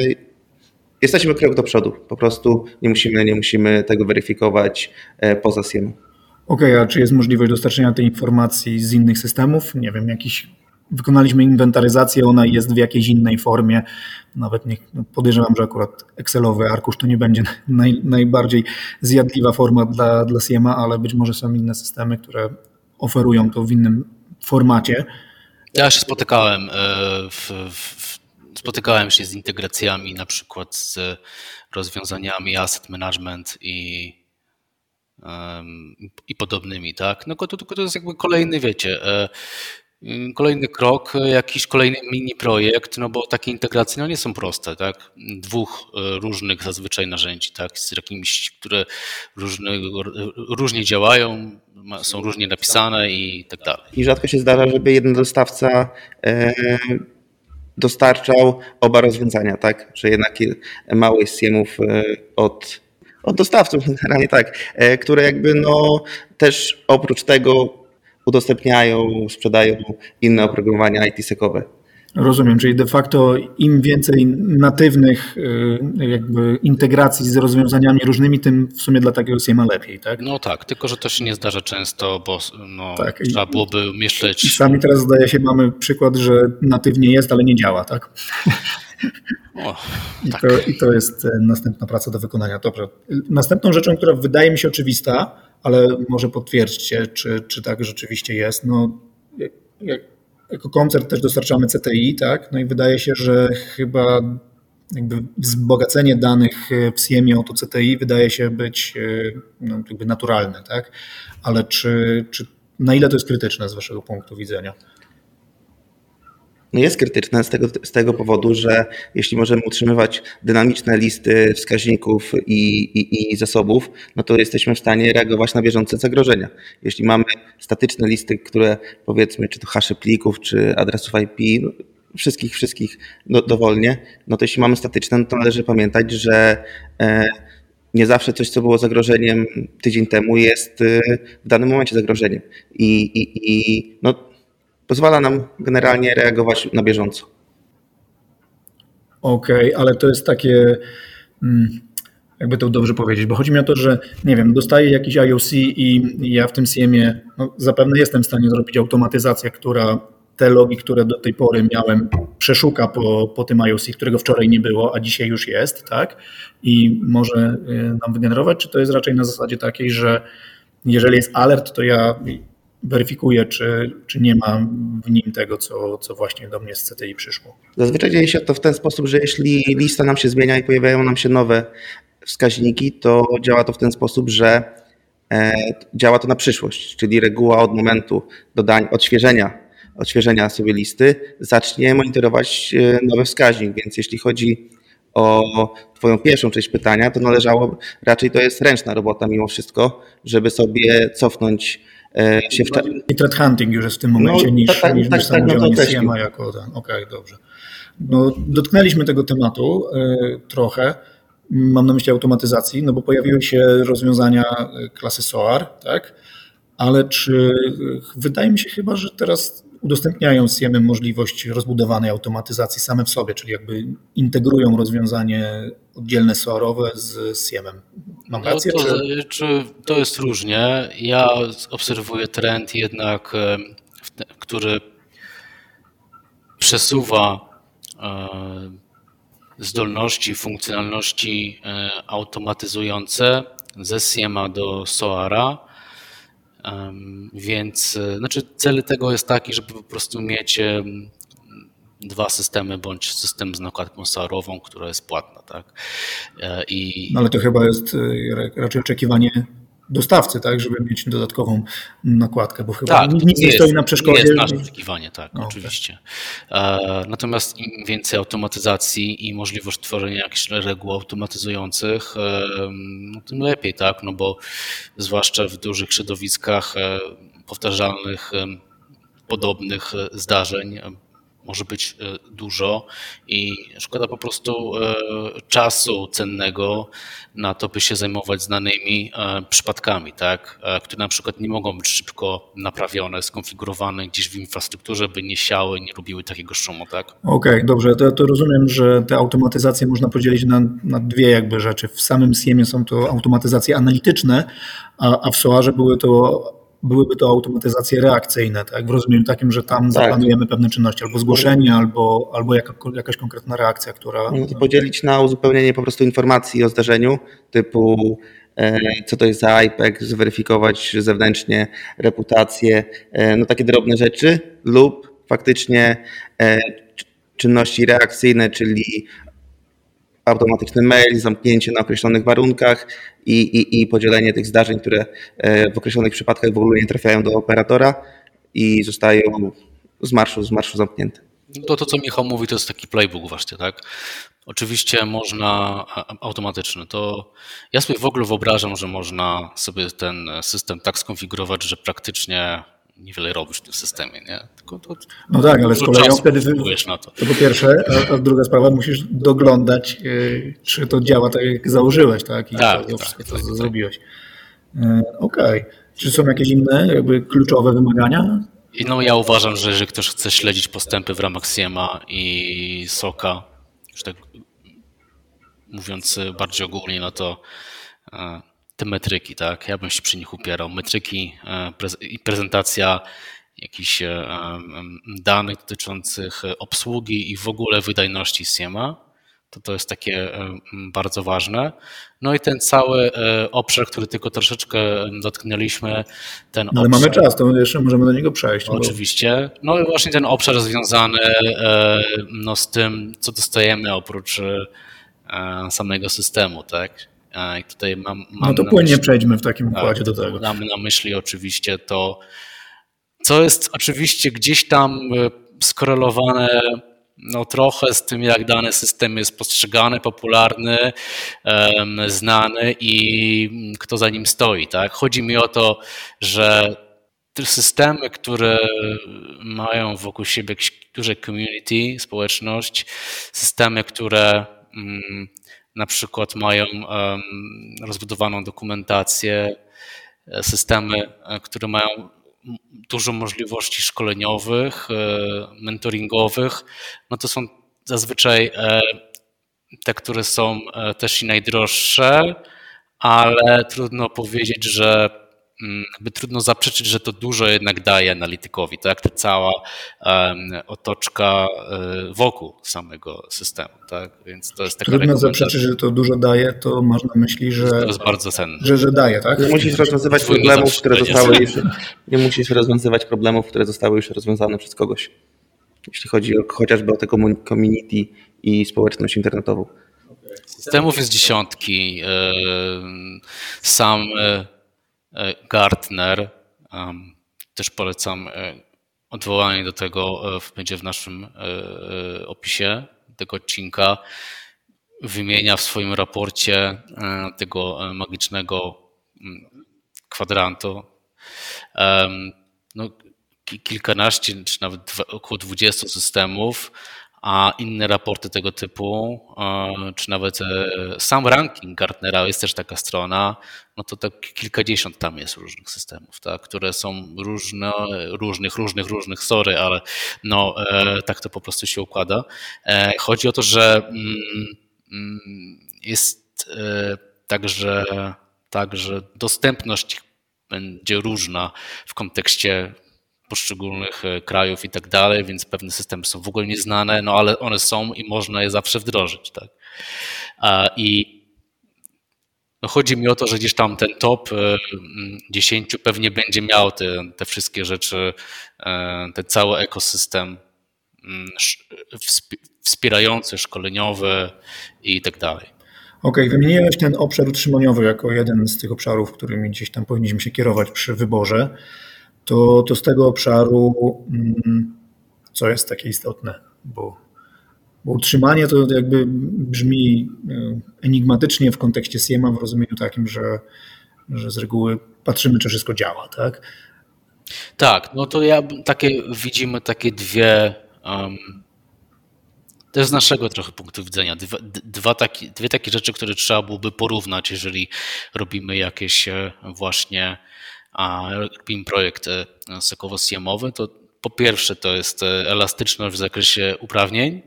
jesteśmy krok do przodu. Po prostu nie musimy, nie musimy tego weryfikować e, poza SIEM. Okej, okay, a czy jest możliwość dostarczenia tej informacji z innych systemów? Nie wiem, jakiś wykonaliśmy inwentaryzację, ona jest w jakiejś innej formie. Nawet nie, no podejrzewam, że akurat Excelowy arkusz to nie będzie naj, najbardziej zjadliwa forma dla, dla SIEMA, ale być może są inne systemy, które oferują to w innym formacie Ja się spotykałem w, w, spotykałem się z integracjami na przykład z rozwiązaniami asset management i, um, i podobnymi, tak? No to, to, jest jakby kolejny, wiecie, kolejny krok, jakiś kolejny mini projekt, no bo takie integracje no nie są proste, tak? Dwóch e, różnych zazwyczaj narzędzi, tak? Z jakimiś, które różne, różnie działają, są różnie napisane i tak dalej. I rzadko się zdarza, żeby jeden dostawca e, dostarczał oba rozwiązania, tak? Że jednak mało jest CM-ów e, od, od dostawców, generalnie tak, które jakby no też oprócz tego udostępniają, sprzedają inne oprogramowania IT-sekowe. Rozumiem, czyli de facto im więcej natywnych y, jakby integracji z rozwiązaniami różnymi, tym w sumie dla takiego CMA lepiej, tak? No tak, tylko że to się nie zdarza często, bo no, tak, trzeba byłoby myśleć. I sami teraz zdaje się mamy przykład, że natywnie jest, ale nie działa, tak? O, I, tak. To, I to jest e, następna praca do wykonania. Dobrze. Następną rzeczą, która wydaje mi się oczywista, ale może potwierdźcie, czy, czy tak rzeczywiście jest. No, jak, jako koncert też dostarczamy CTI, tak? No i wydaje się, że chyba jakby wzbogacenie danych w SIEM-ie o to CTI wydaje się być e, no, jakby naturalne, tak? Ale czy, czy na ile to jest krytyczne z waszego punktu widzenia? No jest krytyczne z tego, z tego powodu, że jeśli możemy utrzymywać dynamiczne listy wskaźników i, i, i zasobów, no to jesteśmy w stanie reagować na bieżące zagrożenia. Jeśli mamy statyczne listy, które powiedzmy, czy to hasze plików, czy adresów IP, no, wszystkich, wszystkich do, dowolnie, no to jeśli mamy statyczne, no to należy pamiętać, że e, nie zawsze coś, co było zagrożeniem tydzień temu, jest e, w danym momencie zagrożeniem. I, i, i no, pozwala nam generalnie reagować na bieżąco. Okej, okay, ale to jest takie, mm, jakby to dobrze powiedzieć, bo chodzi mi o to, że nie wiem, dostaję jakiś IOC i ja w tym CM-ie no, zapewne jestem w stanie zrobić automatyzację, która te logi, które do tej pory miałem, przeszuka po, po tym IOC, którego wczoraj nie było, a dzisiaj już jest, tak? I może y, nam wygenerować, czy to jest raczej na zasadzie takiej, że jeżeli jest alert, to ja weryfikuje, czy, czy nie ma w nim tego, co, co właśnie do mnie z CTI przyszło. Zazwyczaj dzieje się to w ten sposób, że jeśli lista nam się zmienia i pojawiają nam się nowe wskaźniki, to działa to w ten sposób, że e, działa to na przyszłość, czyli reguła od momentu dodania, odświeżenia, odświeżenia sobie listy zacznie monitorować e, nowy wskaźnik, więc jeśli chodzi o Twoją pierwszą część pytania, to należało, raczej to jest ręczna robota mimo wszystko, żeby sobie cofnąć się w ta... I threat hunting już jest w tym momencie no, niż, tak, tak, niż, tak, tak, no to CMA jako ten. Okej, okay, dobrze. No, dotknęliśmy tego tematu y, trochę. Mam na myśli automatyzacji, no bo pojawiły się rozwiązania e, klasy SOAR, tak? Ale czy wydaje mi się chyba, że teraz udostępniają CM możliwość rozbudowanej automatyzacji same w sobie, czyli jakby integrują rozwiązanie oddzielne SOAR-owe z CM-em. Mam no rację? To, czy... czy to jest różnie. Ja obserwuję trend jednak, który przesuwa e, zdolności, funkcjonalności e, automatyzujące ze SIEMA do SOARa więc e, znaczy cel tego jest taki, żeby po prostu mieć dwa systemy bądź system z nakładką SAR-ową, która jest płatna. Tak? E, I... No ale to chyba jest e, raczej oczekiwanie dostawcy, tak, żeby mieć dodatkową nakładkę, bo chyba tak, nic nie, stoi na przeszkodzie. To jest nasze oczekiwanie, tak, no, oczywiście. Okay. Natomiast im więcej automatyzacji i możliwość tworzenia jakichś reguł automatyzujących, no, tym lepiej, tak, no bo zwłaszcza w dużych środowiskach e, powtarzalnych, podobnych zdarzeń może być e, dużo i szkoda po prostu e, czasu cennego na to, by się zajmować znanymi e, przypadkami, tak? które na przykład nie mogą być szybko naprawione, skonfigurowane gdzieś w infrastrukturze, by nie siały, nie robiły takiego szumu. Tak? Okej, okay, dobrze. To, to, rozumiem, że te automatyzacje można podzielić na, na dwie jakby rzeczy. W samym SIEM-ie są to automatyzacje analityczne, a, a w SOARze były to byłyby to automatyzacje reakcyjne, tak? w rozumieniu takim, że tam tak. zaplanujemy pewne czynności, albo zgłoszenie, albo, albo jaka, jakaś konkretna reakcja, która... Podzielić na uzupełnienie po prostu informacji o zdarzeniu, typu e, co to jest za IPEC, zweryfikować zewnętrznie reputację, e, no takie drobne rzeczy lub faktycznie czynności reakcyjne, czyli automatyczny mail, zamknięcie na określonych warunkach i, i, i podzielenie tych zdarzeń, które w określonych przypadkach w ogóle nie trafiają do operatora i zostają z marszu, z marszu zamknięte. To, to, co Michał mówi, to jest taki playbook właśnie, tak? Oczywiście można automatyczny. To ja sobie w ogóle wyobrażam, że można sobie ten system tak skonfigurować, że praktycznie niewiele robisz w tym systemie, nie? Tylko to, no tak, ale z kolei wtedy na to. to po pierwsze, a, a, druga sprawa, musisz doglądać, yy, czy to działa tak, jak założyłeś, tak? I tak, to, tak, wszystko, tak, tak, zrobiłeś. Yy, Okej. Okay. Czy są jakieś inne jakby kluczowe wymagania? No ja uważam, że jeżeli ktoś chce śledzić postępy w ramach SIEMA i SOKA, już tak mówiąc bardziej ogólnie, no to e, te metryki, tak? Ja bym się przy nich upierał. Metryki e, i prezentacja jakichś e, danych dotyczących obsługi i w ogóle wydajności SIEMA to to jest takie e, bardzo ważne. No i ten cały obszar, który tylko troszeczkę dotknęliśmy, ten no, Ale obszar, mamy czas, to jeszcze możemy do niego przejść. Oczywiście. No i właśnie ten obszar związany no, z tym, co dostajemy oprócz samego systemu, tak? I tutaj mam, mam no to płynnie myśli, przejdźmy w takim tak, układzie do tego. Mamy na myśli oczywiście to, co jest oczywiście gdzieś tam skorelowane no, trochę z tym, jak dany system jest postrzegany, popularny, znany i kto za nim stoi. Tak? Chodzi mi o to, że te systemy, które mają wokół siebie jakieś duże community, społeczność, systemy, które mm, na przykład mają rozbudowaną dokumentację, e, systemy, e, które mają dużo możliwości szkoleniowych, e, mentoringowych, no to są zazwyczaj te, które są też i najdroższe, ale trudno powiedzieć, że jakby trudno zaprzeczyć, że to dużo jednak daje analitykowi, tak? Ta cała um, otoczka e, wokół samego systemu, tak? Więc to jest taka Trudno zaprzeczyć, że to dużo daje, to można myśleć, że to jest bardzo cenne. Że, że daje, tak? Nie musisz rozwiązywać problemów, które zostały już, nie musisz rozwiązywać problemów, które zostały już rozwiązane przez kogoś. Jeśli chodzi o, chociażby o te community i społeczność internetową. Systemów jest dziesiątki. Sam E, Gartner. Też polecam e, odwołanie do tego e, będzie w naszym opisie tego odcinka. Wymienia w swoim raporcie tego magicznego mm, kwadrantu no, kilkanaście czy nawet około 20 systemów, a inne raporty tego typu, e, czy nawet e, sam ranking Gartnera, jest też taka strona, no to tak kilkadziesiąt tam jest różnych systemów, tak, które są różne, różnych, różnych, różnych, sorry, ale no e, tak to po prostu się układa. Chodzi o to, że mm, mm, jest także, także dostępność będzie różna w kontekście poszczególnych e, krajów i tak dalej, więc pewne systemy są w ogóle nieznane, no ale one są i można je zawsze wdrożyć. Tak? I no chodzi mi o to, że gdzieś tam ten top 10 e, pewnie będzie miał te, te wszystkie rzeczy, e, ten cały ekosystem wspierający, szkoleniowy i tak dalej. Okej, okay, wymieniłeś ten obszar utrzymaniowy jako jeden z tych obszarów, którymi gdzieś tam powinniśmy się kierować przy wyborze to, to z tego obszaru, mm, co jest takie istotne, bo, bo utrzymanie to jakby brzmi e, enigmatycznie w kontekście SIEMA w rozumieniu takim, że, że z reguły patrzymy, czy wszystko działa, tak? Tak, no to ja takie widzimy takie dwie. Um, jest z naszego trochę punktu widzenia. Dwa, dwa taki, dwie takie rzeczy, które trzeba byłoby porównać, jeżeli robimy jakieś e, właśnie robimy projekt e, sokowo-SIEMowy, to po pierwsze to jest e, elastyczność w zakresie uprawnień,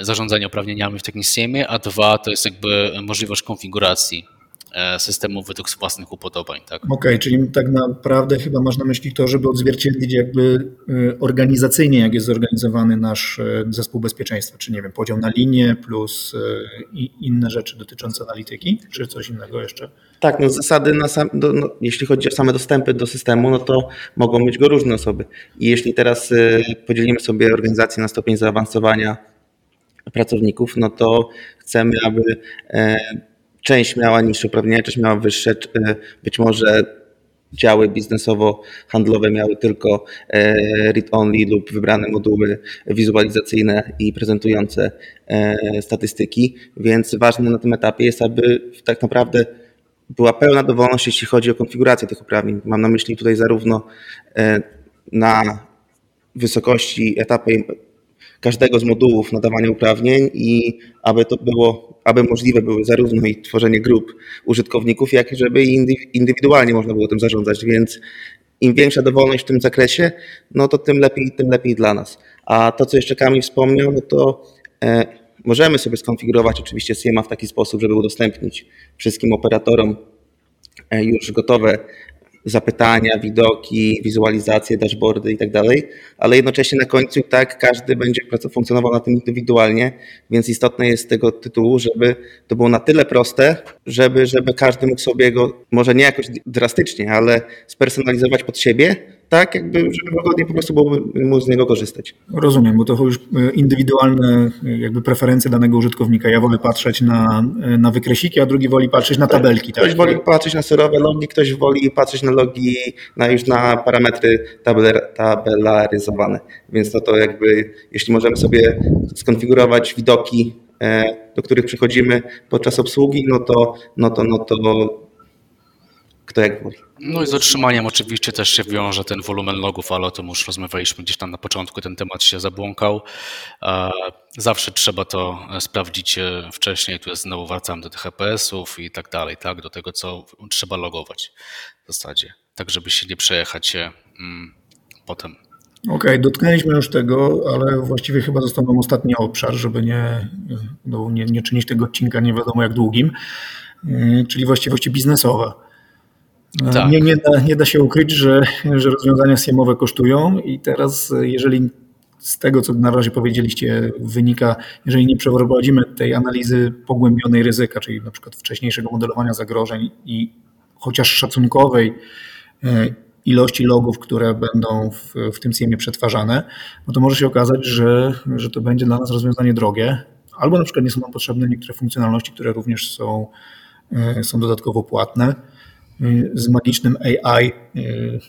zarządzania uprawnieniami w takim SIEMie, a dwa to jest jakby możliwość konfiguracji e, systemu według własnych upodobań. Tak? Okej, okay, czyli tak naprawdę chyba masz na myśli to, żeby odzwierciedlić jakby organizacyjnie, jak jest zorganizowany nasz zespół bezpieczeństwa, czy nie wiem, podział na linie plus inne rzeczy dotyczące analityki, czy coś innego jeszcze? Tak, no zasady, na sam, do, no, jeśli chodzi o same dostępy do systemu, no to mogą mieć go różne osoby. I jeśli teraz podzielimy sobie organizację na stopień zaawansowania pracowników, no to chcemy, aby e, część miała niższe uprawnienia, część miała wyższe, e, być może działy biznesowo-handlowe miały tylko e, read-only lub wybrane moduły wizualizacyjne i prezentujące statystyki, więc ważne na tym etapie jest, aby tak naprawdę była pełna dowolność, jeśli chodzi o konfigurację tych uprawnień. Mam na myśli tutaj zarówno na wysokości etapy każdego z modułów nadawania uprawnień i aby to było, aby możliwe były zarówno i tworzenie grup użytkowników, jak i żeby indywidualnie można było tym zarządzać, więc im większa dowolność w tym zakresie, no to tym lepiej, tym lepiej dla nas. A to, co jeszcze Kamil wspomniał, no to e, możemy sobie skonfigurować oczywiście SIEMA w taki sposób, żeby udostępnić wszystkim operatorom e, już gotowe zapytania, widoki, wizualizacje, dashboardy i tak dalej, ale jednocześnie na końcu tak każdy będzie funkcjonował na tym indywidualnie, więc istotne jest z tego tytułu, żeby to było na tyle proste, żeby, żeby każdy mógł sobie go, może nie jakoś drastycznie, ale spersonalizować pod siebie, tak, jakby, żeby wygodnie po prostu było móc z niego korzystać. Rozumiem, bo to już e, indywidualne e, jakby preferencje danego użytkownika. Ja wolę patrzeć na, e, na wykresiki, a drugi woli patrzeć na tabelki. Tak? Ktoś woli patrzeć na surowe logi, ktoś woli patrzeć na logi, na już na parametry tabelaryzowane. Więc to, to jakby, jeśli możemy sobie skonfigurować widoki, do których przychodzimy podczas obsługi, no to, no to, no to No i z otrzymaniem oczywiście też się wiąże ten wolumen logów, ale o tym już rozmawialiśmy gdzieś tam na początku, ten temat się zabłąkał. Zawsze trzeba to sprawdzić e, wcześniej, tu jest znowu wracam do tych HPS-ów i tak dalej, tak, do tego, co trzeba logować w zasadzie, tak żeby się nie przejechać się mm, potem. Okej, okay, dotknęliśmy już tego, ale właściwie chyba został nam ostatni obszar, żeby nie, no, nie, nie czynić tego odcinka nie wiadomo jak długim, e, czyli właściwości biznesowe. Tak. Nie, nie, da, nie da się ukryć, że, że rozwiązania SIEM-owe kosztują i teraz jeżeli z tego, co na razie powiedzieliście, wynika, jeżeli nie przeprowadzimy tej analizy pogłębionej ryzyka, czyli na przykład wcześniejszego modelowania zagrożeń i chociaż szacunkowej e, ilości logów, które będą w, w tym SIEM-ie przetwarzane, no to może się okazać, że, że to będzie dla nas rozwiązanie drogie, albo na przykład nie są nam potrzebne niektóre funkcjonalności, które również są, e, są dodatkowo płatne. Y, z magicznym AI, y,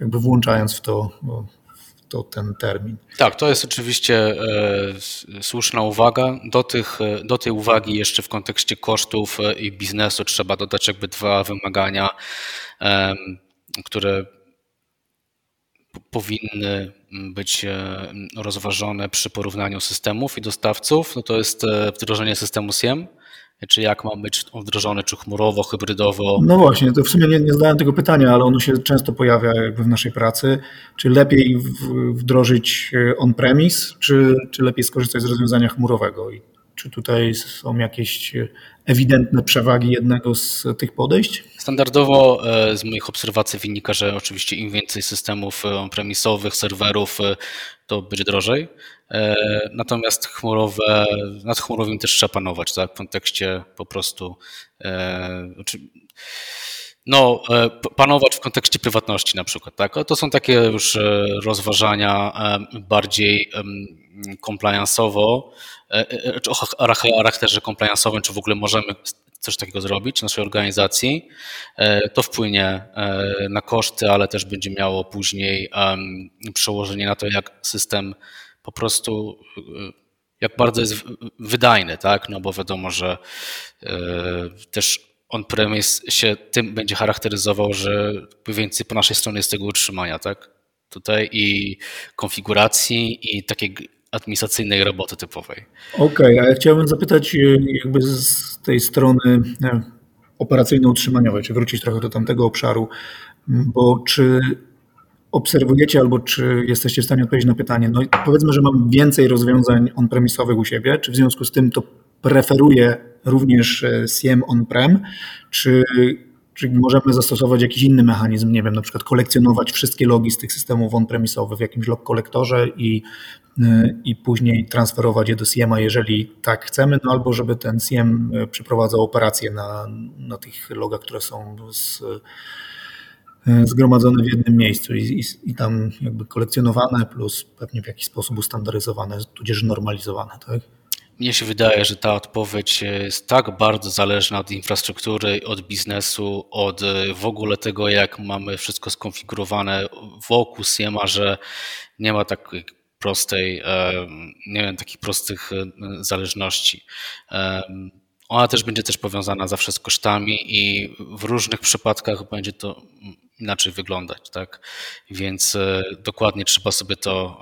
jakby włączając w to, to ten termin. Tak, to jest oczywiście e, słuszna uwaga. Do, tych, e, do tej uwagi jeszcze w kontekście kosztów e, i biznesu trzeba dodać jakby dwa wymagania, które powinny być rozważone przy porównaniu systemów i dostawców. No to jest wdrożenie systemu SIEM czy jak ma być wdrożony, czy chmurowo, hybrydowo? No właśnie, to w sumie nie, nie zadałem tego pytania, ale ono się często pojawia jakby w naszej pracy. Czy lepiej wdrożyć e, on-premise, czy, czy lepiej skorzystać z rozwiązania chmurowego? I czy tutaj są jakieś e, ewidentne przewagi jednego z tych podejść? Standardowo e, z moich obserwacji wynika, że oczywiście im więcej systemów on-premisowych, serwerów, to będzie drożej. E, natomiast chmurowe, nad chmurowym też trzeba panować, tak? W kontekście po prostu. E, znaczy, no, e, panować w kontekście prywatności na przykład, tak? To są takie już rozważania bardziej compliance'owo, o charakterze compliance'owym, czy w ogóle możemy coś takiego zrobić w naszej organizacji. To wpłynie na koszty, ale też będzie miało później przełożenie na to, jak system po prostu jak bardzo jest wydajny, tak? No bo wiadomo, że też on-premise się tym będzie charakteryzował, że więcej po naszej stronie jest tego utrzymania, tak? Tutaj i konfiguracji, i takiej administracyjnej roboty typowej. Okej, okay, a ja chciałbym zapytać y, jakby z tej strony operacyjno-utrzymaniowej, czy wrócić trochę do tamtego obszaru, bo czy obserwujecie albo czy jesteście w stanie odpowiedzieć na pytanie, no powiedzmy, że mam więcej rozwiązań on-premisowych u siebie, czy w związku z tym to preferuję również SIEM on-prem, czy, czy możemy zastosować jakiś inny mechanizm, nie wiem, na przykład kolekcjonować wszystkie logi z tych systemów on-premisowych w jakimś log kolektorze i, i później transferować je do SIEMa, jeżeli tak chcemy, no albo żeby ten SIEM przeprowadzał operacje na, na tych logach, które są z, zgromadzone w jednym miejscu i, i, i, tam jakby kolekcjonowane, plus pewnie w jakiś sposób ustandaryzowane, tudzież normalizowane. Tak? Mnie się wydaje, że ta odpowiedź jest tak bardzo zależna od infrastruktury, od biznesu, od w ogóle tego, jak mamy wszystko skonfigurowane wokół SIEMA, że nie ma takiej prostej, nie wiem, takich prostych zależności. Ona też będzie też powiązana zawsze z kosztami i w różnych przypadkach będzie to inaczej wyglądać, tak? Więc e, dokładnie trzeba sobie to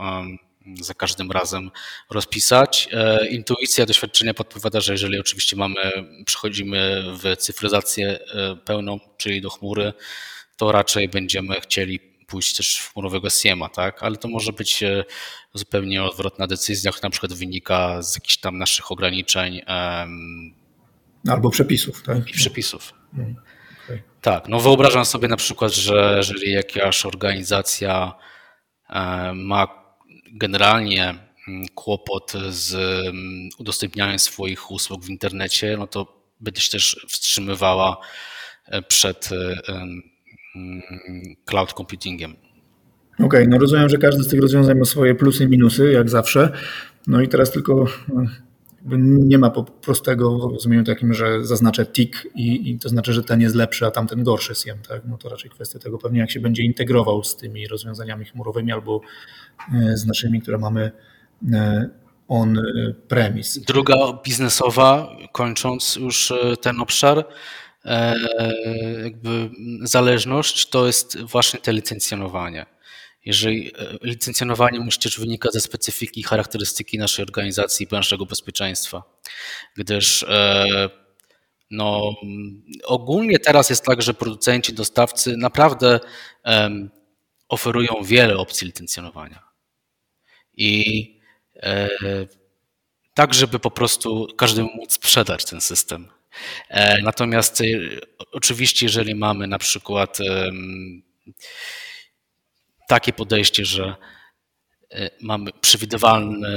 za każdym razem rozpisać. E, intuicja, doświadczenie podpowiada, że jeżeli oczywiście mamy, przechodzimy w cyfryzację e, pełną, czyli do chmury, to raczej będziemy chcieli pójść też w chmurowego SIEMA, tak? Ale to może być zupełnie odwrotna decyzja, na przykład wynika z jakichś tam naszych ograniczeń. Albo przepisów, tak? I przepisów. Hmm. Tak, no wyobrażam sobie na przykład, że jeżeli jakaś organizacja e, ma generalnie mm, kłopot z mm, udostępnianiem swoich usług w internecie, no to będzie się też wstrzymywała e, przed e, mm, cloud computingiem. Okej, okay, no rozumiem, że każdy z tych rozwiązań ma swoje plusy i minusy, jak zawsze. No i teraz tylko nie ma po prostego rozumieniu takim, że zaznaczę tick i, i, to znaczy, że ten jest lepszy, a tamten gorszy SIEM. Tak? No to raczej kwestia tego pewnie, jak się będzie integrował z tymi rozwiązaniami chmurowymi albo e, z naszymi, które mamy e, on-premise. Druga biznesowa, kończąc już e, ten obszar, jakby zależność to jest właśnie te licencjonowanie. Jeżeli e, licencjonowanie musi też wynikać ze specyfiki i charakterystyki naszej organizacji naszego bezpieczeństwa, gdyż e, no, ogólnie teraz jest tak, że producenci, dostawcy naprawdę oferują wiele opcji licencjonowania. I e, tak, żeby po prostu każdemu móc sprzedać ten system. Natomiast oczywiście, jeżeli mamy na przykład takie podejście, że e, mamy przewidywalną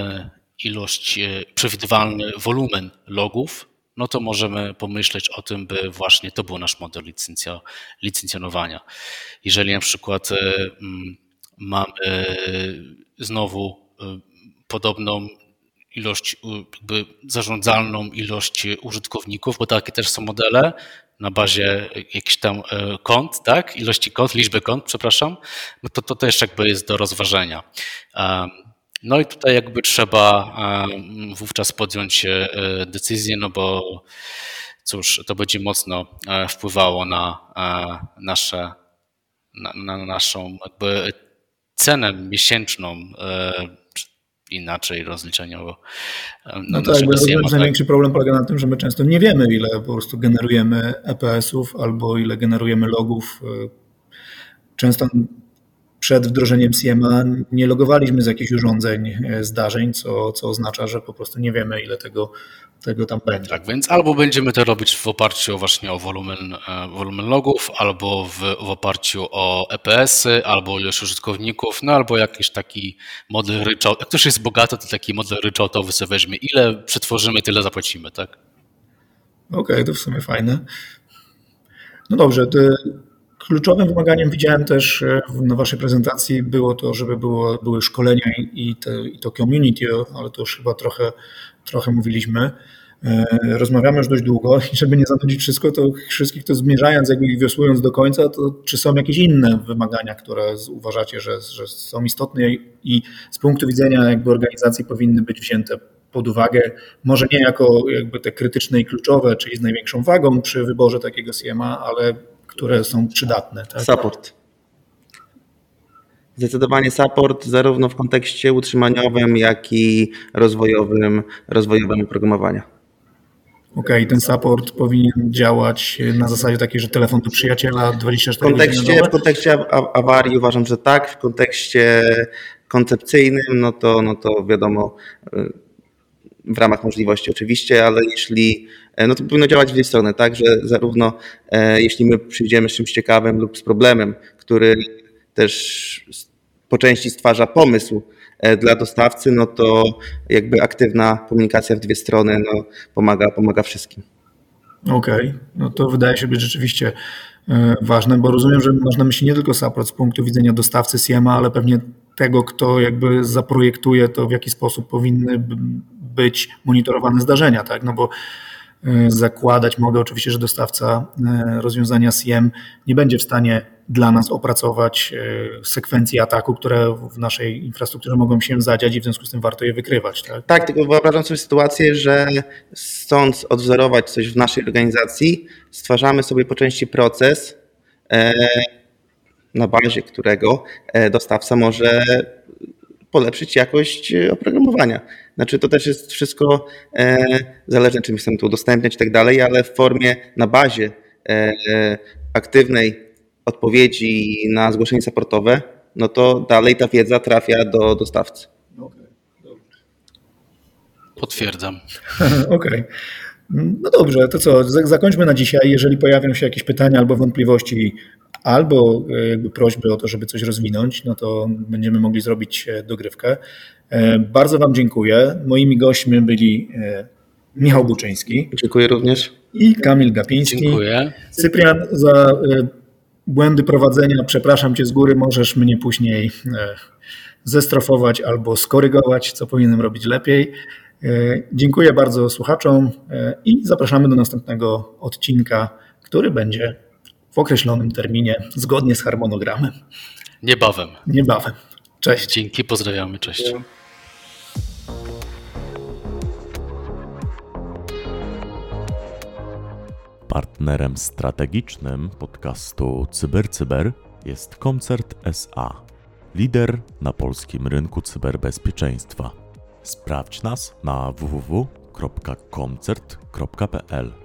ilość, e, przewidywalny wolumen logów, no to możemy pomyśleć o tym, by właśnie to był nasz model licencjonowania. Jeżeli na przykład e, mamy znowu podobną ilość, jakby zarządzalną ilość użytkowników, bo takie też są modele, na bazie jakichś tam e, kont, tak? Ilości kont, liczby kont, przepraszam, no to, to też jakby jest do rozważenia. No i tutaj jakby trzeba wówczas podjąć e, decyzję, no bo cóż, to będzie mocno e, wpływało na nasze, na, na naszą jakby cenę miesięczną inaczej rozliczeniowo. No tak, rozumiem, że największy problem polega na tym, że my często nie wiemy, ile po prostu generujemy EPS-ów albo ile generujemy logów. Często przed wdrożeniem CMA nie logowaliśmy z jakichś urządzeń e, zdarzeń, co, co oznacza, że po prostu nie wiemy, ile tego, tego tam będzie. Tak, więc albo będziemy to robić w oparciu właśnie o wolumen, e, wolumen logów, albo w, w oparciu o EPS-y, albo ilość użytkowników, no albo jakiś taki model ryczałt. Jak ktoś jest bogaty, to taki model ryczałtowy sobie weźmie. Ile przetworzymy, tyle zapłacimy, tak? Okej, okay, to w sumie fajne. No dobrze, Kluczowym wymaganiem widziałem też e, na Waszej prezentacji było to, żeby było, były szkolenia i, te, i to community, ale to już chyba trochę, trochę mówiliśmy. E, rozmawiamy już dość długo i żeby nie zanudzić wszystko, to wszystkich to zmierzając, jakby wiosłując do końca, to czy są jakieś inne wymagania, które uważacie, że, że są istotne i z punktu widzenia jakby organizacji powinny być wzięte pod uwagę, może nie jako jakby te krytyczne i kluczowe, czyli z największą wagą przy wyborze takiego CMA, ale które są przydatne. Tak? Support. Zdecydowanie support zarówno w kontekście utrzymaniowym, jak i rozwojowym, rozwojowym oprogramowania. Okej, okay, ten support powinien działać na zasadzie takiej, że telefon do przyjaciela 24 w kontekście, W kontekście awarii uważam, że tak. W kontekście koncepcyjnym, no to, no to wiadomo, w ramach możliwości oczywiście, ale jeśli, no to powinno działać w dwie strony, tak, że zarówno jeśli my przyjdziemy z czymś ciekawym lub z problemem, który też po części stwarza pomysł dla dostawcy, no to jakby aktywna komunikacja w dwie strony no, pomaga, pomaga wszystkim. Okej, okay. no to wydaje się być rzeczywiście e, ważne, bo rozumiem, że można myśleć nie tylko support z punktu widzenia dostawcy SIEMA, ale pewnie tego, kto jakby zaprojektuje to, w jaki sposób powinny być monitorowane zdarzenia, tak? No bo e, zakładać mogę oczywiście, że dostawca e, rozwiązania SIEM nie będzie w stanie dla nas opracować e, sekwencji ataku, które w naszej infrastrukturze mogą się zadziać i w związku z tym warto je wykrywać. Tak, tak tylko wyobrażam sobie sytuację, że chcąc odwzorować coś w naszej organizacji, stwarzamy sobie po części proces, e, na bazie którego e, dostawca może polepszyć jakość oprogramowania. Znaczy to też jest wszystko zależne, czym chcemy to udostępniać i tak dalej, ale w formie na bazie aktywnej odpowiedzi na zgłoszenie supportowe, no to dalej ta wiedza trafia do dostawcy. Potwierdzam. Okej. Okay. No dobrze, to co, zakończmy na dzisiaj. Jeżeli pojawią się jakieś pytania albo wątpliwości, albo e, jakby prośby o to, żeby coś rozwinąć, no to będziemy mogli zrobić e, dogrywkę. E, bardzo Wam dziękuję. Moimi gośćmi byli Michał Buczyński. Dziękuję również. I Kamil Gapiński. Dziękuję. Cyprian za błędy prowadzenia, przepraszam cię z góry, możesz mnie później e, zestrofować albo skorygować, co powinienem robić lepiej. E, dziękuję bardzo słuchaczom e, i zapraszamy do następnego odcinka, który będzie w określonym terminie, zgodnie z harmonogramem. Niebawem. Niebawem. Cześć. Dzięki, pozdrawiamy, cześć. Partnerem strategicznym podcastu CyberCyber jest Koncert SA, lider na polskim rynku cyberbezpieczeństwa. Sprawdź nas na www.koncert.pl.